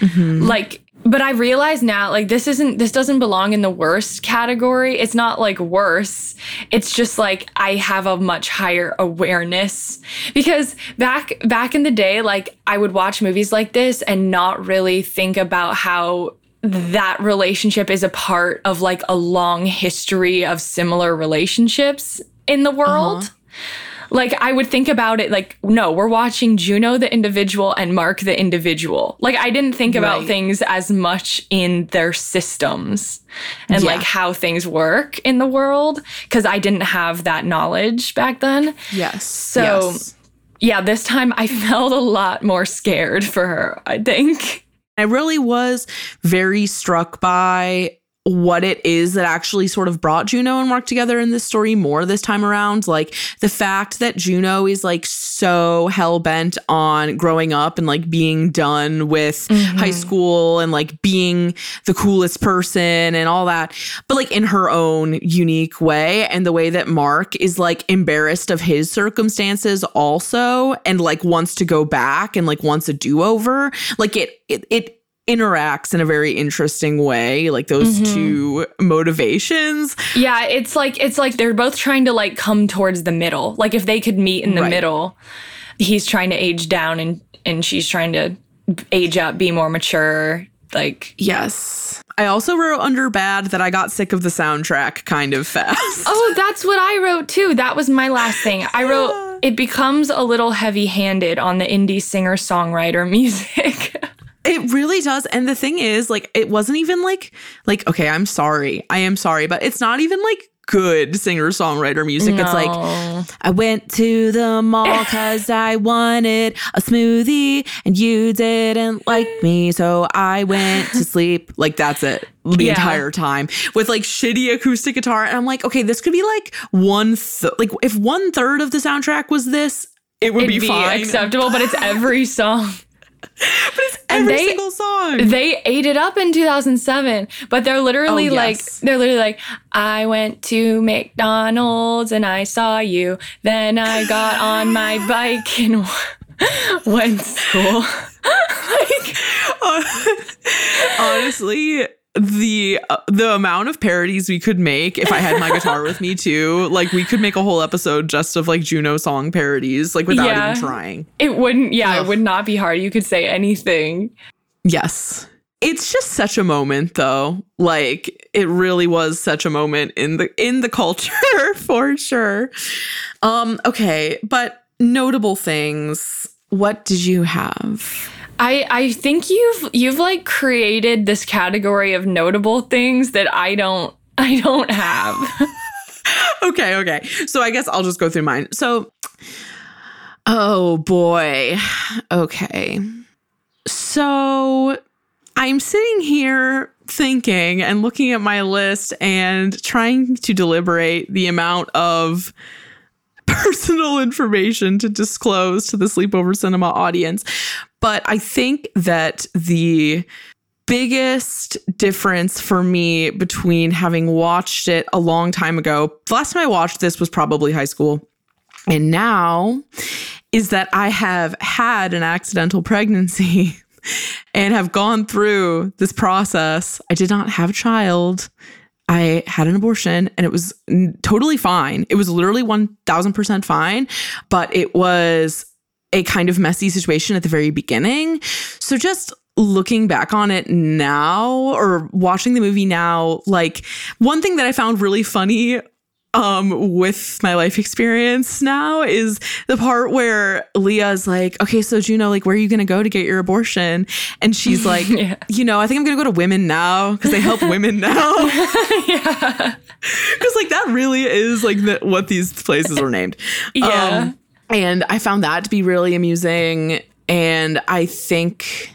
Mm-hmm. Like but I realize now like this isn't this doesn't belong in the worst category. It's not like worse. It's just like I have a much higher awareness because back back in the day like I would watch movies like this and not really think about how that relationship is a part of like a long history of similar relationships in the world. Uh-huh. Like I would think about it like no, we're watching Juno the individual and Mark the individual. Like I didn't think about
Right.
things as much in their systems and
Yeah.
like how things work in the world because I didn't have that knowledge back then.
Yes.
So-
yes.
Yeah, this time I [LAUGHS] felt a lot more scared for her, I think.
I really was very struck by what it is that actually sort of brought Juno and Mark together in this story more this time around. Like the fact that Juno is like so hell bent on growing up and like being done with mm-hmm. high school and like being the coolest person and all that, but like in her own unique way. And the way that Mark is like embarrassed of his circumstances also and like wants to go back and like wants a do over. Like it, it, it, interacts in a very interesting way like those mm-hmm. two motivations
Yeah, it's like it's like they're both trying to like come towards the middle. Like if they could meet in the
Right.
middle, he's trying to age down and and she's trying to age up, be more mature. Like
yes i also wrote under bad that i got sick of the soundtrack kind of fast [LAUGHS]
Oh, that's what I wrote too. That was my last thing. I wrote [GASPS] it becomes a little heavy-handed on the indie singer-songwriter [LAUGHS] music.
It really does. And the thing is, like, it wasn't even like, like, okay, I'm sorry. I am sorry, but it's not even like good singer songwriter music. It's like, I went to the mall because I wanted a smoothie and you didn't like me. So I went to sleep. [LAUGHS] Like, that's it the
Yeah.
entire time with like shitty acoustic guitar. And I'm like, okay, this could be like one, th- like, if one third of the soundtrack was this, it would be,
be
fine.
acceptable, but it's every [LAUGHS] song. [LAUGHS] and
Every
they-
single song.
They ate it up in 2007, but they're literally
Oh,
like,
yes.
they're literally like, I went to McDonald's and I saw you. Then I got on my [LAUGHS] bike and [LAUGHS] went to school. like,
honestly the uh, the amount of parodies we could make if I had my guitar with me too, [LAUGHS] like we could make a whole episode just of like Juno song parodies, like without
Yeah.
even trying.
it wouldn't, yeah,
Ugh.
it would not be hard. You could say anything.
Yes. It's just such a moment though. Like it really was such a moment in the in the [LAUGHS] culture for sure. Um okay, but notable things. What did you have?
I, I think you've you've like created this category of notable things that I don't I don't have. [LAUGHS]
okay, okay. So I guess I'll just go through mine. So, oh boy. Okay. So I'm sitting here thinking and looking at my list and trying to deliberate the amount of personal information to disclose to the sleepover cinema audience. But I think that the biggest difference for me between having watched it a long time ago, the last time I watched this was probably high school, and now is that I have had an accidental pregnancy [LAUGHS] and have gone through this process. I did not have a child. I had an abortion and it was totally fine. It was literally 1000% fine, but it was a kind of messy situation at the very beginning. So just looking back on it now or watching the movie now, like one thing that I found really funny um with my life experience now is the part where Leah's like, okay, so Juno, like, where are you gonna go to get your abortion? And she's like, [LAUGHS]
Yeah.
you know, I think I'm gonna go to women now because they help women now. [LAUGHS]
yeah. [LAUGHS]
Because like that really is like the, what these places were named.
Yeah.
Um, and I found that to be really amusing. And I think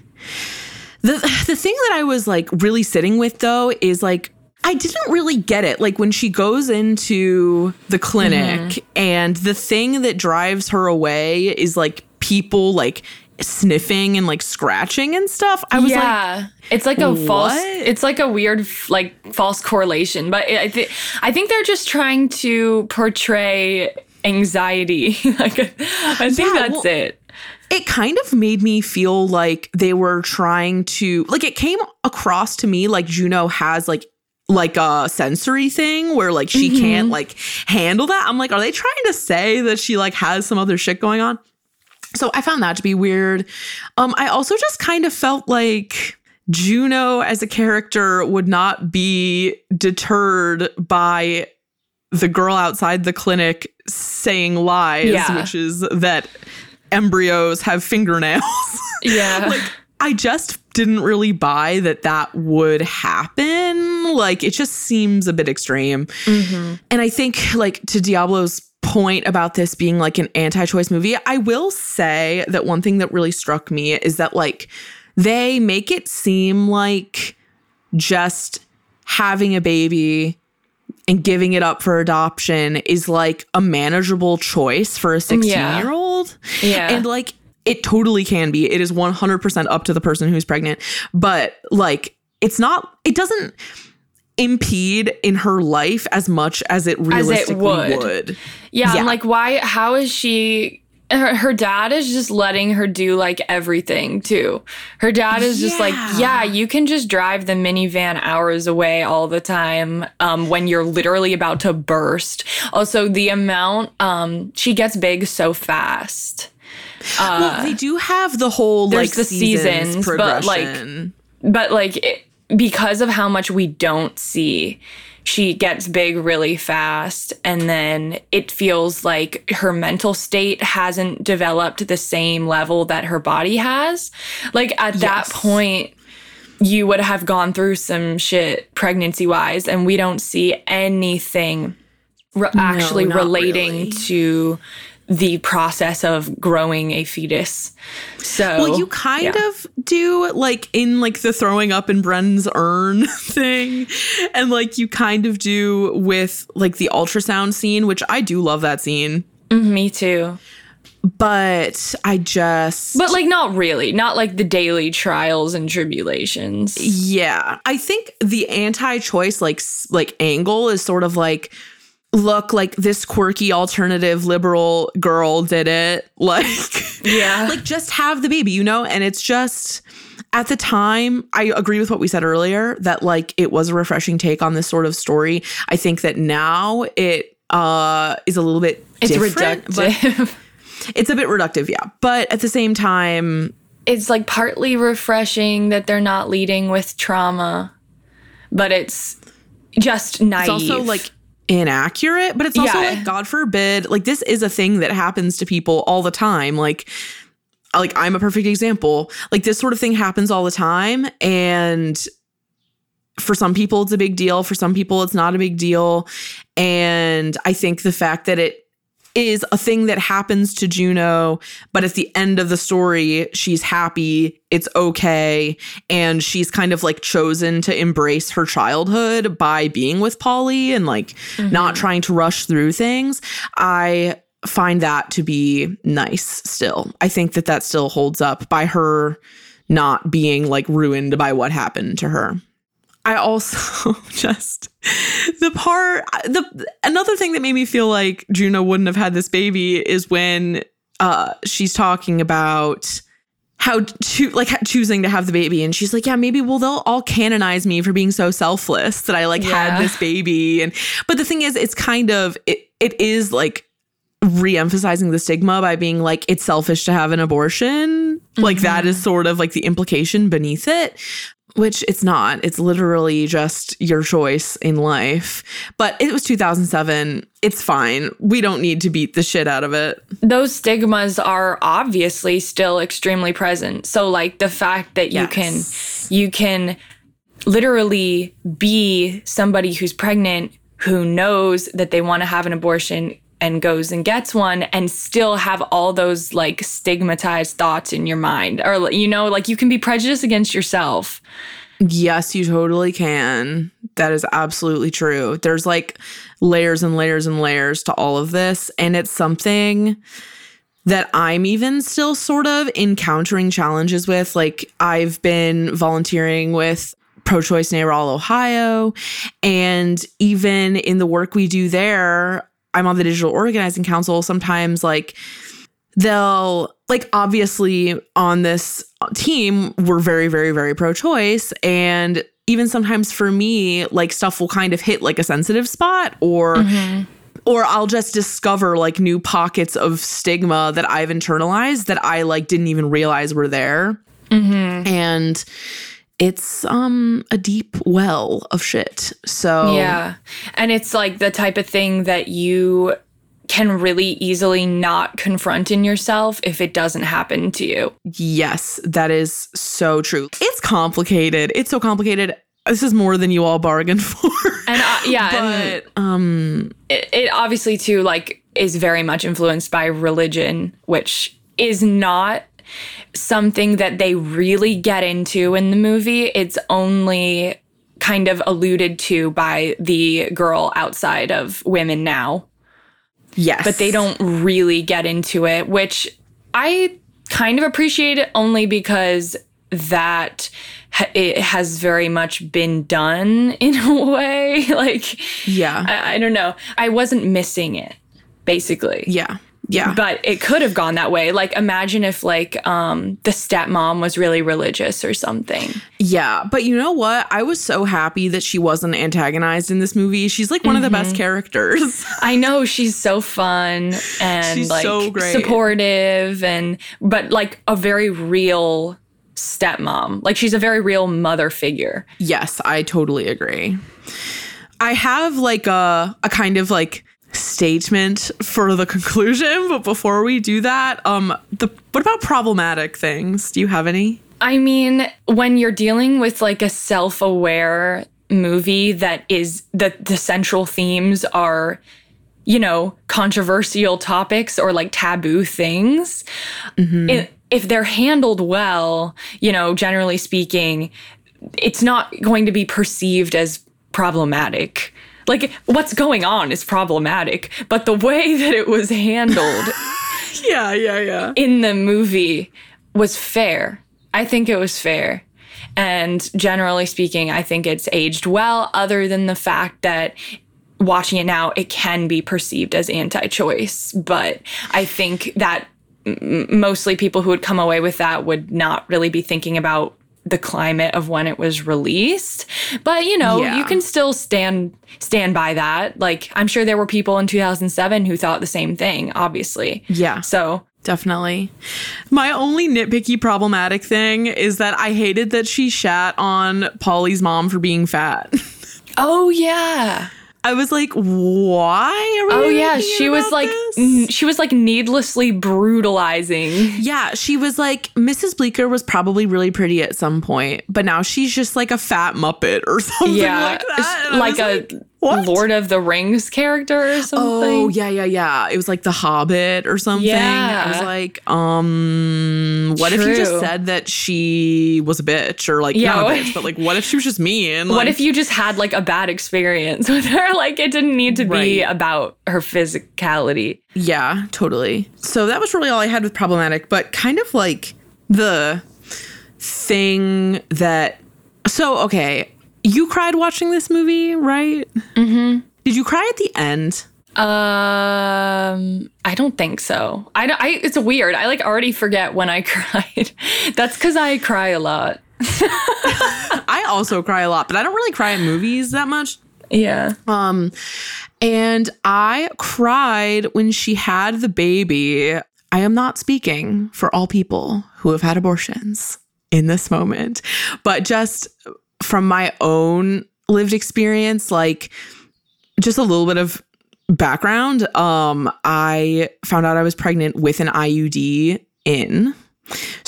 the the thing that I was like really sitting with though is like I didn't really get it. Like when she goes into the clinic
Mm-hmm.
and the thing that drives her away is like people like sniffing and like scratching and stuff. I was like,
yeah, it's like a false. It's like a weird like false correlation, but I think I think they're just trying to portray anxiety. [LAUGHS] like I think
Yeah,
that's
well-
it.
it kind of made me feel like they were trying to like it came across to me like Juno has like like a sensory thing where like she can't like handle that. I'm like, are they trying to say that she like has some other shit going on? So I found that to be weird. Um, I also just kind of felt like Juno as a character would not be deterred by the girl outside the clinic saying lies,
Yeah.
which is that embryos have fingernails. [LAUGHS]
Yeah.
like I just didn't really buy that that would happen. Like it just seems a bit extreme. Mm-hmm. And I think like to Diablo's point about this being like an anti-choice movie, I will say that one thing that really struck me is that like they make it seem like just having a baby and giving it up for adoption is like a manageable choice for a 16 year old.
Yeah.
And like it totally can be. It is 100% up to the person who's pregnant. But like it's not, it doesn't impede in her life as much as it realistically
would.
would.
Yeah,
Yeah.
I'm like, why? How is she? Her, her dad is just letting her do like everything too. Her dad is just like,
Yeah.
yeah, you can just drive the minivan hours away all the time um, when you're literally about to burst. Also, the amount um, she gets big so fast.
Well, uh, they do have the whole like
the
seasons,
seasons, but, like, but like it, because of how much we don't see she gets big really fast and then it feels like her mental state hasn't developed the same level that her body has. Like at that point you would have gone through some shit pregnancy wise and we don't see anything re- actually
not
relating
really.
to the process of growing a fetus so
Well, you kind
yeah.
of do like in like the throwing up in Bren's urn [LAUGHS] thing. And like you kind of do with like the ultrasound scene, which I do love that scene.
Mm, me too
But I just
But like not really, not like the daily trials and tribulations.
yeah. I think the anti-choice like like angle is sort of like look like this quirky alternative liberal girl did it [LAUGHS] like
Yeah.
like just have the baby you know and it's just at the time i agree with what we said earlier that like it was a refreshing take on this sort of story i think that now it uh is a little bit
it's reductive. [LAUGHS]
it's a bit reductive yeah but at the same time
it's like partly refreshing that they're not leading with trauma, but it's just naive.
it's also like inaccurate but it's also
Yeah.
like god forbid like this is a thing that happens to people all the time. Like like i'm a perfect example. Like this sort of thing happens all the time and for some people it's a big deal. For some people it's not a big deal. And i think the fact that it is a thing that happens to Juno, but at the end of the story, she's happy, it's okay, and she's kind of like chosen to embrace her childhood by being with Paulie and like not mm-hmm. trying to rush through things. I find that to be nice still. I think that that still holds up by her not being like ruined by what happened to her. I also [LAUGHS] just the part the another thing that made me feel like Juno wouldn't have had this baby is when uh she's talking about how to like choosing to have the baby. And she's like yeah maybe well they'll all canonize me for being so selfless that I like
Yeah.
had this baby. And but the thing is it's kind of it it is like re-emphasizing the stigma by being like it's selfish to have an abortion. Like that is sort of like the implication beneath it which it's not. It's literally just your choice in life. But it was 2007. It's fine. We don't need to beat the shit out of it.
Those stigmas are obviously still extremely present. So like the fact that you
Yes.
can you can literally be somebody who's pregnant who knows that they want to have an abortion and goes and gets one and still have all those like stigmatized thoughts in your mind or you know like you can be prejudiced against yourself
Yes, you totally can. That is absolutely true. There's like layers and layers and layers to all of this. And it's something that I'm even still sort of encountering challenges with. Like, I've been volunteering with Pro Choice Naral, Ohio. And even in the work we do there, I'm on the Digital Organizing Council. Sometimes, like, they'll like obviously on this team we're very very very pro choice and even sometimes for me like stuff will kind of hit like a sensitive spot or mm-hmm. or I'll just discover like new pockets of stigma that I've internalized that I like didn't even realize were there. Mm-hmm. And it's um a deep well of shit so
Yeah. And it's like the type of thing that you can really easily not confront in yourself if it doesn't happen to you.
Yes, that is so true. It's complicated. It's so complicated. This is more than you all bargained [LAUGHS] for.
And uh, yeah, and
um
it, it obviously too like is very much influenced by religion, which is not something that they really get into in the movie. It's only kind of alluded to by the girl outside of women now.
yes.
but they don't really get into it, which I kind of appreciate it only because that it has very much been done [LAUGHS] in a way. [LAUGHS] like,
Yeah.
I, I don't know. I wasn't missing it, basically.
yeah. Yeah.
But it could have gone that way. Like, imagine if like um, the stepmom was really religious or something.
yeah. But you know what? I was so happy that she wasn't antagonized in this movie. She's like one of the best
Mm-hmm.
characters. [LAUGHS]
I know she's so fun and
She's
like
so great.
supportive and but like a very real stepmom. Like she's a very real mother figure.
yes, I totally agree. I have like a a kind of like statement for the conclusion, but before we do that, um the what about problematic things? Do you have any?
I mean, when you're dealing with like a self-aware movie that is that the central themes are you know, controversial topics or like taboo things. i- if they're handled well, you know, generally speaking, it's not going to be perceived as problematic. Like what's going on is problematic, but the way [LAUGHS] that it was handled [LAUGHS]
Yeah, yeah, yeah.
in the movie was fair. I think it was fair. And generally speaking, I think it's aged well, other than the fact that watching it now, it can be perceived as anti choice. But I think that mostly people who would come away with that would not really be thinking about the climate of when it was released but you know
Yeah.
you can still stand stand by that like i'm sure there were people in 2007 who thought the same thing obviously
Yeah.
so
Definitely. My only nitpicky problematic thing is that I hated that she shat on Paulie's mom for being fat. [LAUGHS]
Oh yeah.
I was like, why? Are we
Oh yeah, she was like n- she was like needlessly brutalizing.
Yeah, she was like, Mrs. Bleeker was probably really pretty at some point, but now she's just like a fat Muppet or [LAUGHS] something
Yeah,
like that. And
like a
what?
Lord of the Rings character or something.
Oh yeah, yeah, yeah. It was like The Hobbit or something. I was like, um, what if you just said that she was a bitch or like
Yeah,
not a bitch, but like what if she was just mean?
What if you just had like a bad experience [LAUGHS] with her? Like it didn't need to be about her physicality.
Yeah, totally. So that was really all I had with problematic, but kind of like the thing that. So, okay, you cried watching this movie, right? Mm-hmm. Did you cry at the end?
Um, I don't think so. I, I it's weird. I like already forget when I [LAUGHS] cried. That's because I cry a lot. [LAUGHS]
I also cry a lot, but I don't really cry in movies that much.
Yeah.
Um, and I cried when she had the baby. I am not speaking for all people who have had abortions. in this moment. But just from my own lived experience, like just a little bit of background. Um, I found out I was pregnant with an IUD in.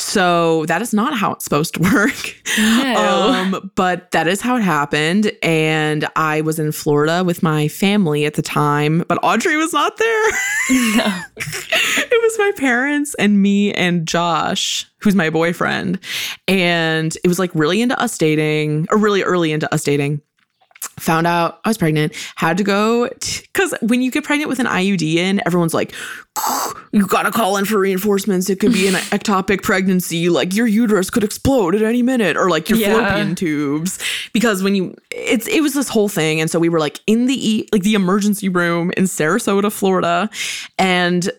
So that is not how it's supposed to [LAUGHS] work.
No.
Um, but that is how it happened. And I was in Florida with my family at the time, but Audrey was not there. [LAUGHS]
No.
it was my parents and me and Josh, who's my boyfriend. And it was like really into us dating, or really early into us dating found out I was pregnant, had to go because when you get pregnant with an IUD in, everyone's like, you gotta call in for reinforcements. It could be an [SIGHS] ectopic pregnancy, like your uterus could explode at any minute, or like your
Yeah.
fallopian tubes. Because when you, it's it was this whole thing, and so we were like in the like the emergency room in Sarasota, Florida, and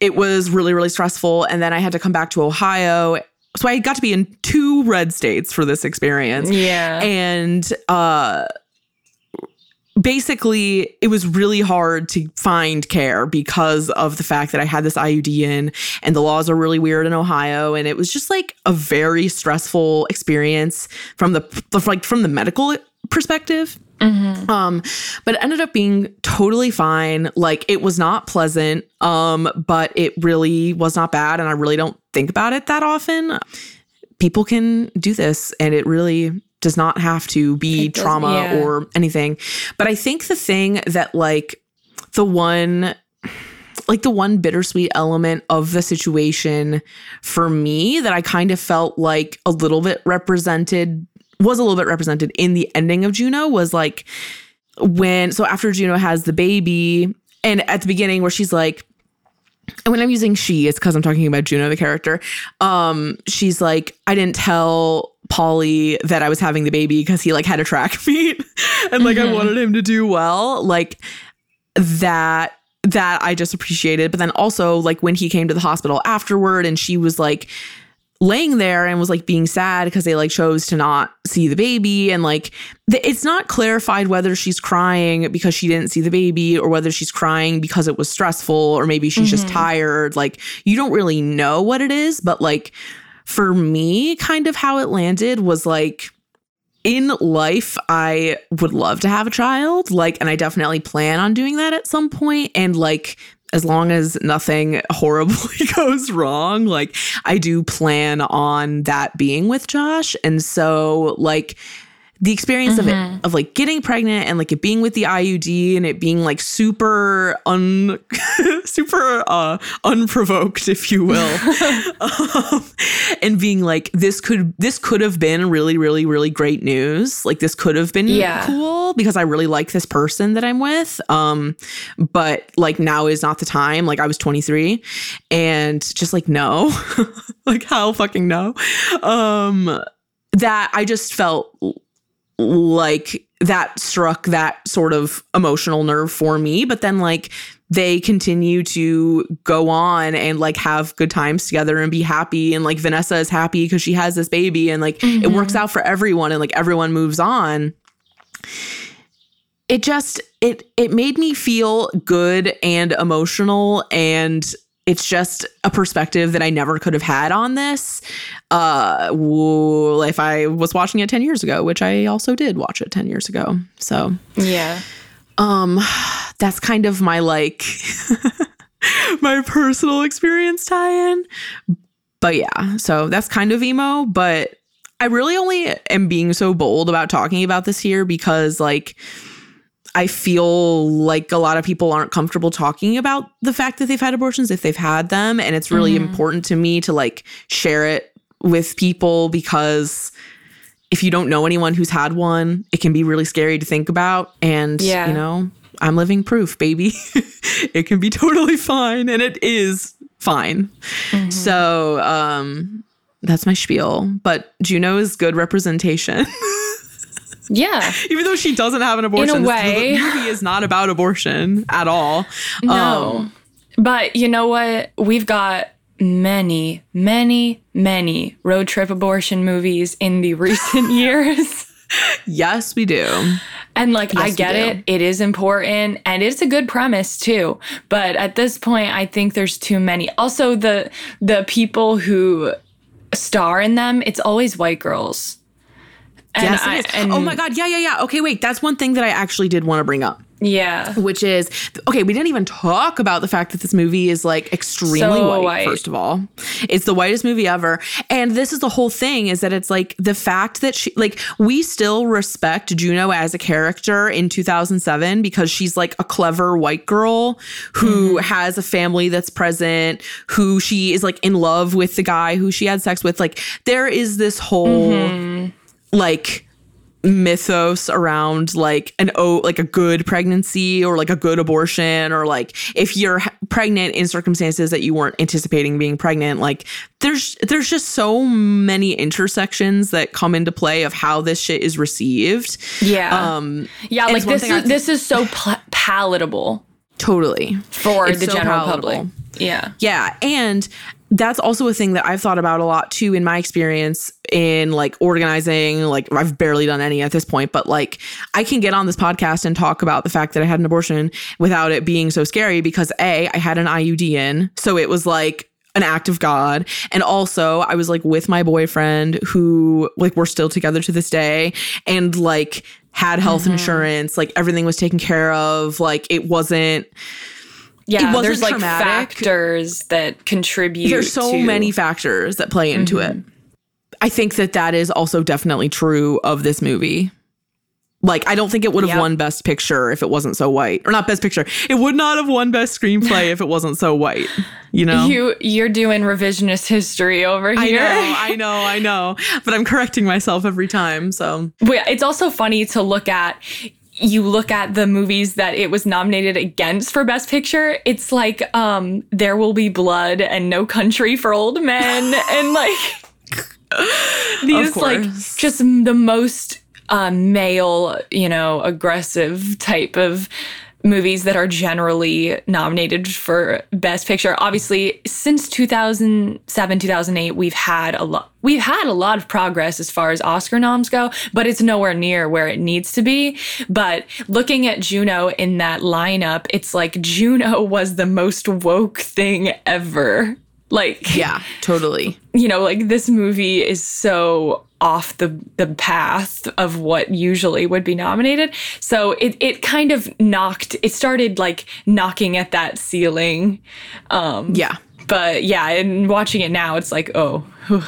it was really really stressful. And then I had to come back to Ohio. So I got to be in two red states for this experience
Yeah.
and uh basically it was really hard to find care because of the fact that I had this IUD in and the laws are really weird in Ohio. And it was just like a very stressful experience from the like from the medical perspective. Um but it ended up being totally fine. Like it was not pleasant um but it really was not bad. And I really don't think about it that often. People can do this and it really does not have to be
It
trauma
yeah.
or anything but i think the thing that like the one like the one bittersweet element of the situation for me that i kind of felt like a little bit represented was a little bit represented in the ending of juno was like when so after juno has the baby and at the beginning where she's like and when I'm using she, it's because I'm talking about Juno, the character. Um, she's like, I didn't tell Paulie that I was having the baby because he like had a track [LAUGHS] meet and like I wanted him to do well. Like that that I just appreciated. But then also like when he came to the hospital afterward and she was like laying there and was like being sad because they like chose to not see the baby. And like the, it's not clarified whether she's crying because she didn't see the baby or whether she's crying because it was stressful or maybe she's just mm-hmm. tired. Like you don't really know what it is. But like for me kind of how it landed was like in life i would love to have a child like and i definitely plan on doing that at some point. And like as long as nothing [LAUGHS] horribly [LAUGHS] goes wrong like i do plan on that being with josh. And so like the experience of it of like getting pregnant and like it being with the IUD and it being like super un [LAUGHS] super uh unprovoked if you will [LAUGHS] um, and being like this could this could have been really really really great news. Like this could have been
Yeah.
cool because I really like this person that I'm with um but like now is not the time. Like I was 23 and just like no. [LAUGHS] Like how fucking no? Um that I just felt like that struck that sort of emotional nerve for me but then like they continue to go on and like have good times together and be happy and like Vanessa is happy because she has this baby and like it mm-hmm. works out for everyone and like everyone moves on. It just it it made me feel good and emotional and it's just a perspective that I never could have had on this uh if I was watching it 10 years ago, which I also did watch it 10 years ago. So,
Yeah.
um that's kind of my like [LAUGHS] my personal experience tie-in. But yeah, so that's kind of emo, but I really only am being so bold about talking about this here because like I feel like a lot of people aren't comfortable talking about the fact that they've had abortions if they've had them and it's really important to me to like share it with people because if you don't know anyone who's had one, it can be really scary to think about and
Yeah.
you know, I'm living proof, baby. [LAUGHS] it can be totally fine and it is fine. So, um that's my spiel, but Juno is good representation. [LAUGHS]
Yeah. [LAUGHS]
Even though she doesn't have an abortion, this-
way.
the movie is not about abortion at all.
No.
Um,
but you know what? We've got many, many, many road trip abortion movies in the [LAUGHS] recent [LAUGHS] years.
yes, we do.
And like, I
Yes, we
get it. It is important and it's a good premise too. But at this point, I think there's too many. Also, the the people who star in them, it's always white girls. And
yes,
I-
oh
and-
oh my god, yeah, yeah, yeah. Okay, wait, that's one thing that I actually did want to bring up.
Yeah.
which is okay. We didn't even talk about the fact that this movie is like extremely
So
white,
white.
First of all, it's the whitest movie ever, and this is the whole thing: is that it's like the fact that she like we still respect Juno as a character in 2007 because she's like a clever white girl who mm-hmm. has a family that's present, who she is like in love with the guy who she had sex with. Like there is this whole mm-hmm. Like mythos around like an oh like a good pregnancy or like a good abortion or like if you're pregnant in circumstances that you weren't anticipating being pregnant like there's there's just so many intersections that come into play of how this shit is received
Yeah.
um
yeah, like this is this is so pl- palatable
totally
for
It's
the
so
general
palatable.
public. Yeah.
Yeah. And that's also a thing that I've thought about a lot too in my experience in like organizing. Like, I've barely done any at this point, but like, I can get on this podcast and talk about the fact that I had an abortion without it being so scary because A, I had an IUD in. So it was like, an act of God. And also, I was like with my boyfriend who, like, we're still together to this day and like had health mm-hmm. insurance. Like, everything was taken care of. Like, it wasn't,
Yeah, there's like
traumatic.
factors that contribute.
there's so
to-
many factors that play into it. Mm-hmm. I think that that is also definitely true of this movie. Like, I don't think it would have
Yep.
won Best Picture if it wasn't so white, or not Best Picture. It would not have won Best Screenplay if it wasn't so white. You know,
You you're doing revisionist history over here.
I know, I [LAUGHS] know, I know, but I'm correcting myself every time. So
But it's also funny to look at you look at the movies that it was nominated against for best picture it's like um there will be blood and no country for old men [LAUGHS] and like these like just the most uh, male you know aggressive type of movies that are generally nominated for best picture. Obviously since 2007 2008 we've had a lot we've had a lot of progress as far as oscar noms go but it's nowhere near where it needs to be. But looking at juno in that lineup it's like juno was the most woke thing ever like
yeah, totally.
you know, like this movie is so off the the path of what usually would be nominated. So it it kind of knocked it started like knocking at that ceiling. Um
Yeah.
but yeah, and watching it now it's like, oh. [SIGHS]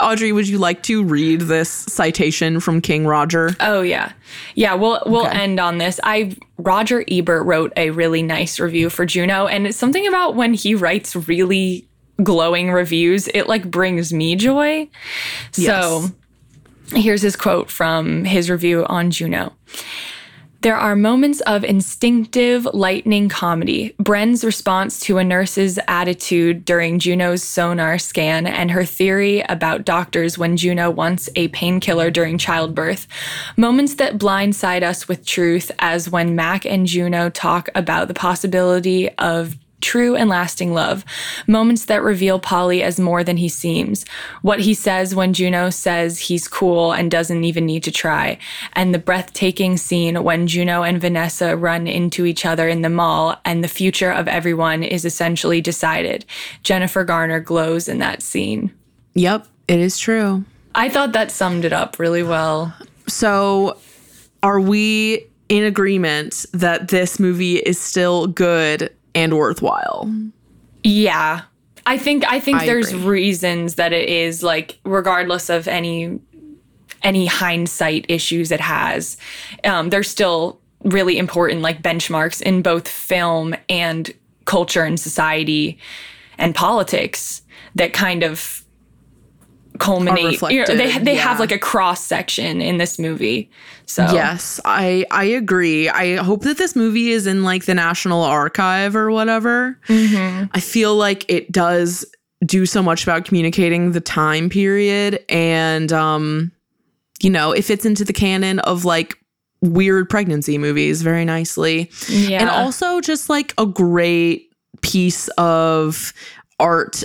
Audrey, would you like to read this citation from King Roger?
Oh yeah. Yeah, we'll we'll
Okay.
end on this. I Roger Ebert wrote a really nice review for Juno and it's something about when he writes really glowing reviews, it like brings me joy. So here's his quote from his review on Juno. There are moments of instinctive, lightning comedy. Bren's response to a nurse's attitude during Juno's sonar scan and her theory about doctors when Juno wants a painkiller during childbirth. Moments that blindside us with truth, as when Mac and Juno talk about the possibility of true and lasting love, moments that reveal Paulie as more than he seems, what he says when Juno says he's cool and doesn't even need to try, and the breathtaking scene when Juno and Vanessa run into each other in the mall and the future of everyone is essentially decided. Jennifer Garner glows in that scene.
Yep, it is true.
I thought that summed it up really well.
So, are we in agreement that this movie is still good and worthwhile?
Yeah. I think I think
I
there's
agree.
reasons that it is like regardless of any any hindsight issues it has. Um there's still really important like benchmarks in both film and culture and society and politics that kind of culminate you know, they they have like a cross section in this movie. So
Yes, I I agree. I hope that this movie is in like the National Archive or whatever. I feel like it does do so much about communicating the time period and um you know, it fits into the canon of like weird pregnancy movies very nicely.
yeah.
And also just like a great piece of art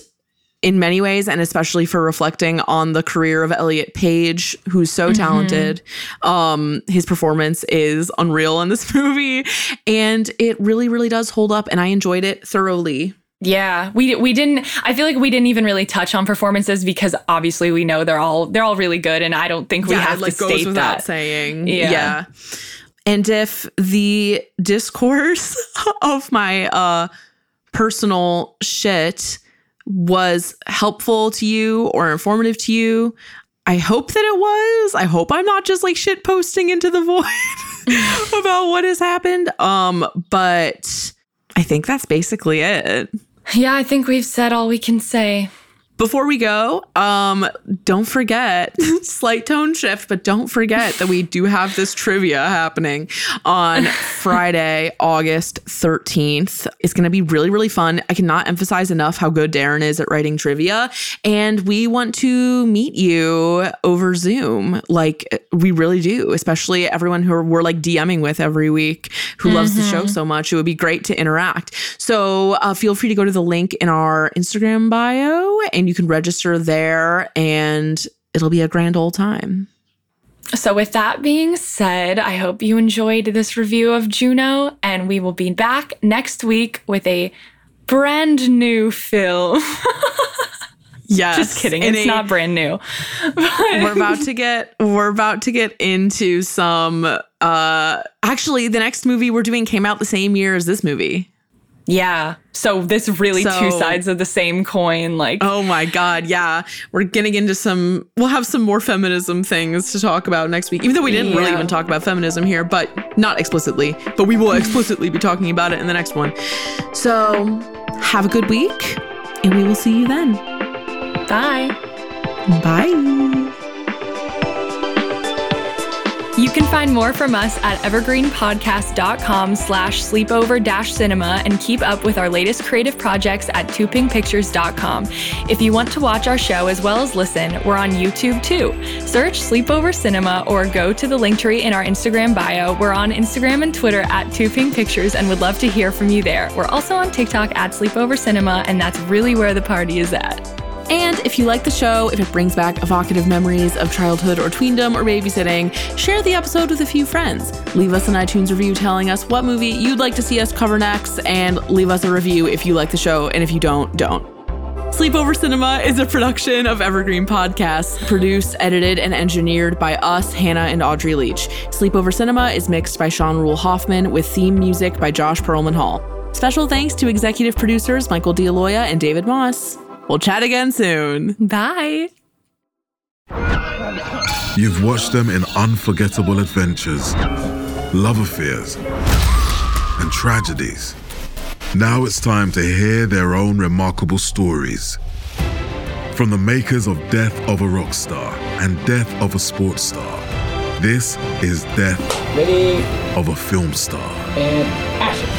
in many ways, and especially for reflecting on the career of Elliot Page, who's so talented. Um, his performance is unreal in this [LAUGHS] movie, and it really, really does hold up, and I enjoyed it thoroughly.
Yeah, we we didn't. I feel like we didn't even really touch on performances because obviously we know they're all they're all really good, and I don't think we
yeah,
have
like
to state
without
that.
saying.
Yeah.
Yeah. And if the discourse [LAUGHS] of my uh personal shit was helpful to you or informative to you, I hope that it was. I hope I'm not just like shit posting into the [LAUGHS] void about what has happened. Um, but I think that's basically it.
Yeah, I think we've said all we can say.
Before we go, um, don't forget [LAUGHS] slight tone shift, but don't forget that we do have this trivia happening on [LAUGHS] Friday, August 13th. It's going to be really, really fun. I cannot emphasize enough how good Darren is at writing trivia. And we want to meet you over Zoom. Like we really do, especially everyone who we're like DMing with every week who loves the show so much. It would be great to interact. So uh, feel free to go to the link in our Instagram bio and you can register there and it'll be a grand old time.
So, with that being said, I hope you enjoyed this review of Juno, and we will be back next week with a brand new film. [LAUGHS]
Yes.
Just kidding, it's
a-
not brand new. [LAUGHS]
we're about to get we're about to get into some uh actually the next movie we're doing came out the same year as this movie.
Yeah. So, this really two sides of the same coin. Like,
Oh my god, yeah. We're getting into some we'll have some more feminism things to talk about next week. Even though we didn't really even talk about feminism here, but not explicitly, but we will explicitly be talking about it in the next one. So, have a good week and we will see you then.
bye.
Bye.
You can find more from us at evergreenpodcast.com slash sleepover dash cinema and keep up with our latest creative projects at toopinkpictures.com. If you want to watch our show as well as listen, we're on YouTube too. Search Sleepover Cinema or go to the link tree in our Instagram bio. We're on Instagram and Twitter at Too Pink Pictures and would love to hear from you there. We're also on TikTok at Sleepover Cinema, and that's really where the party is at.
And if you like the show, if it brings back evocative memories of childhood or tweendom or babysitting, share the episode with a few friends. Leave us an iTunes review telling us what movie you'd like to see us cover next, and leave us a review if you like the show, and if you don't, don't. Sleepover Cinema is a production of Evergreen Podcasts, produced, edited, and engineered by us, Hannah and Audrey Leach. Sleepover Cinema is mixed by Sean Rule Hoffman with theme music by Josh Perlman Hall. Special thanks to executive producers Michael D'Aloia and David Moss. We'll chat again soon.
Bye.
You've watched them in unforgettable adventures, love affairs, and tragedies. Now it's time to hear their own remarkable stories. From the makers of Death of a Rock Star and Death of a Sports Star, this is Death
Ready
of a Film Star.
and action.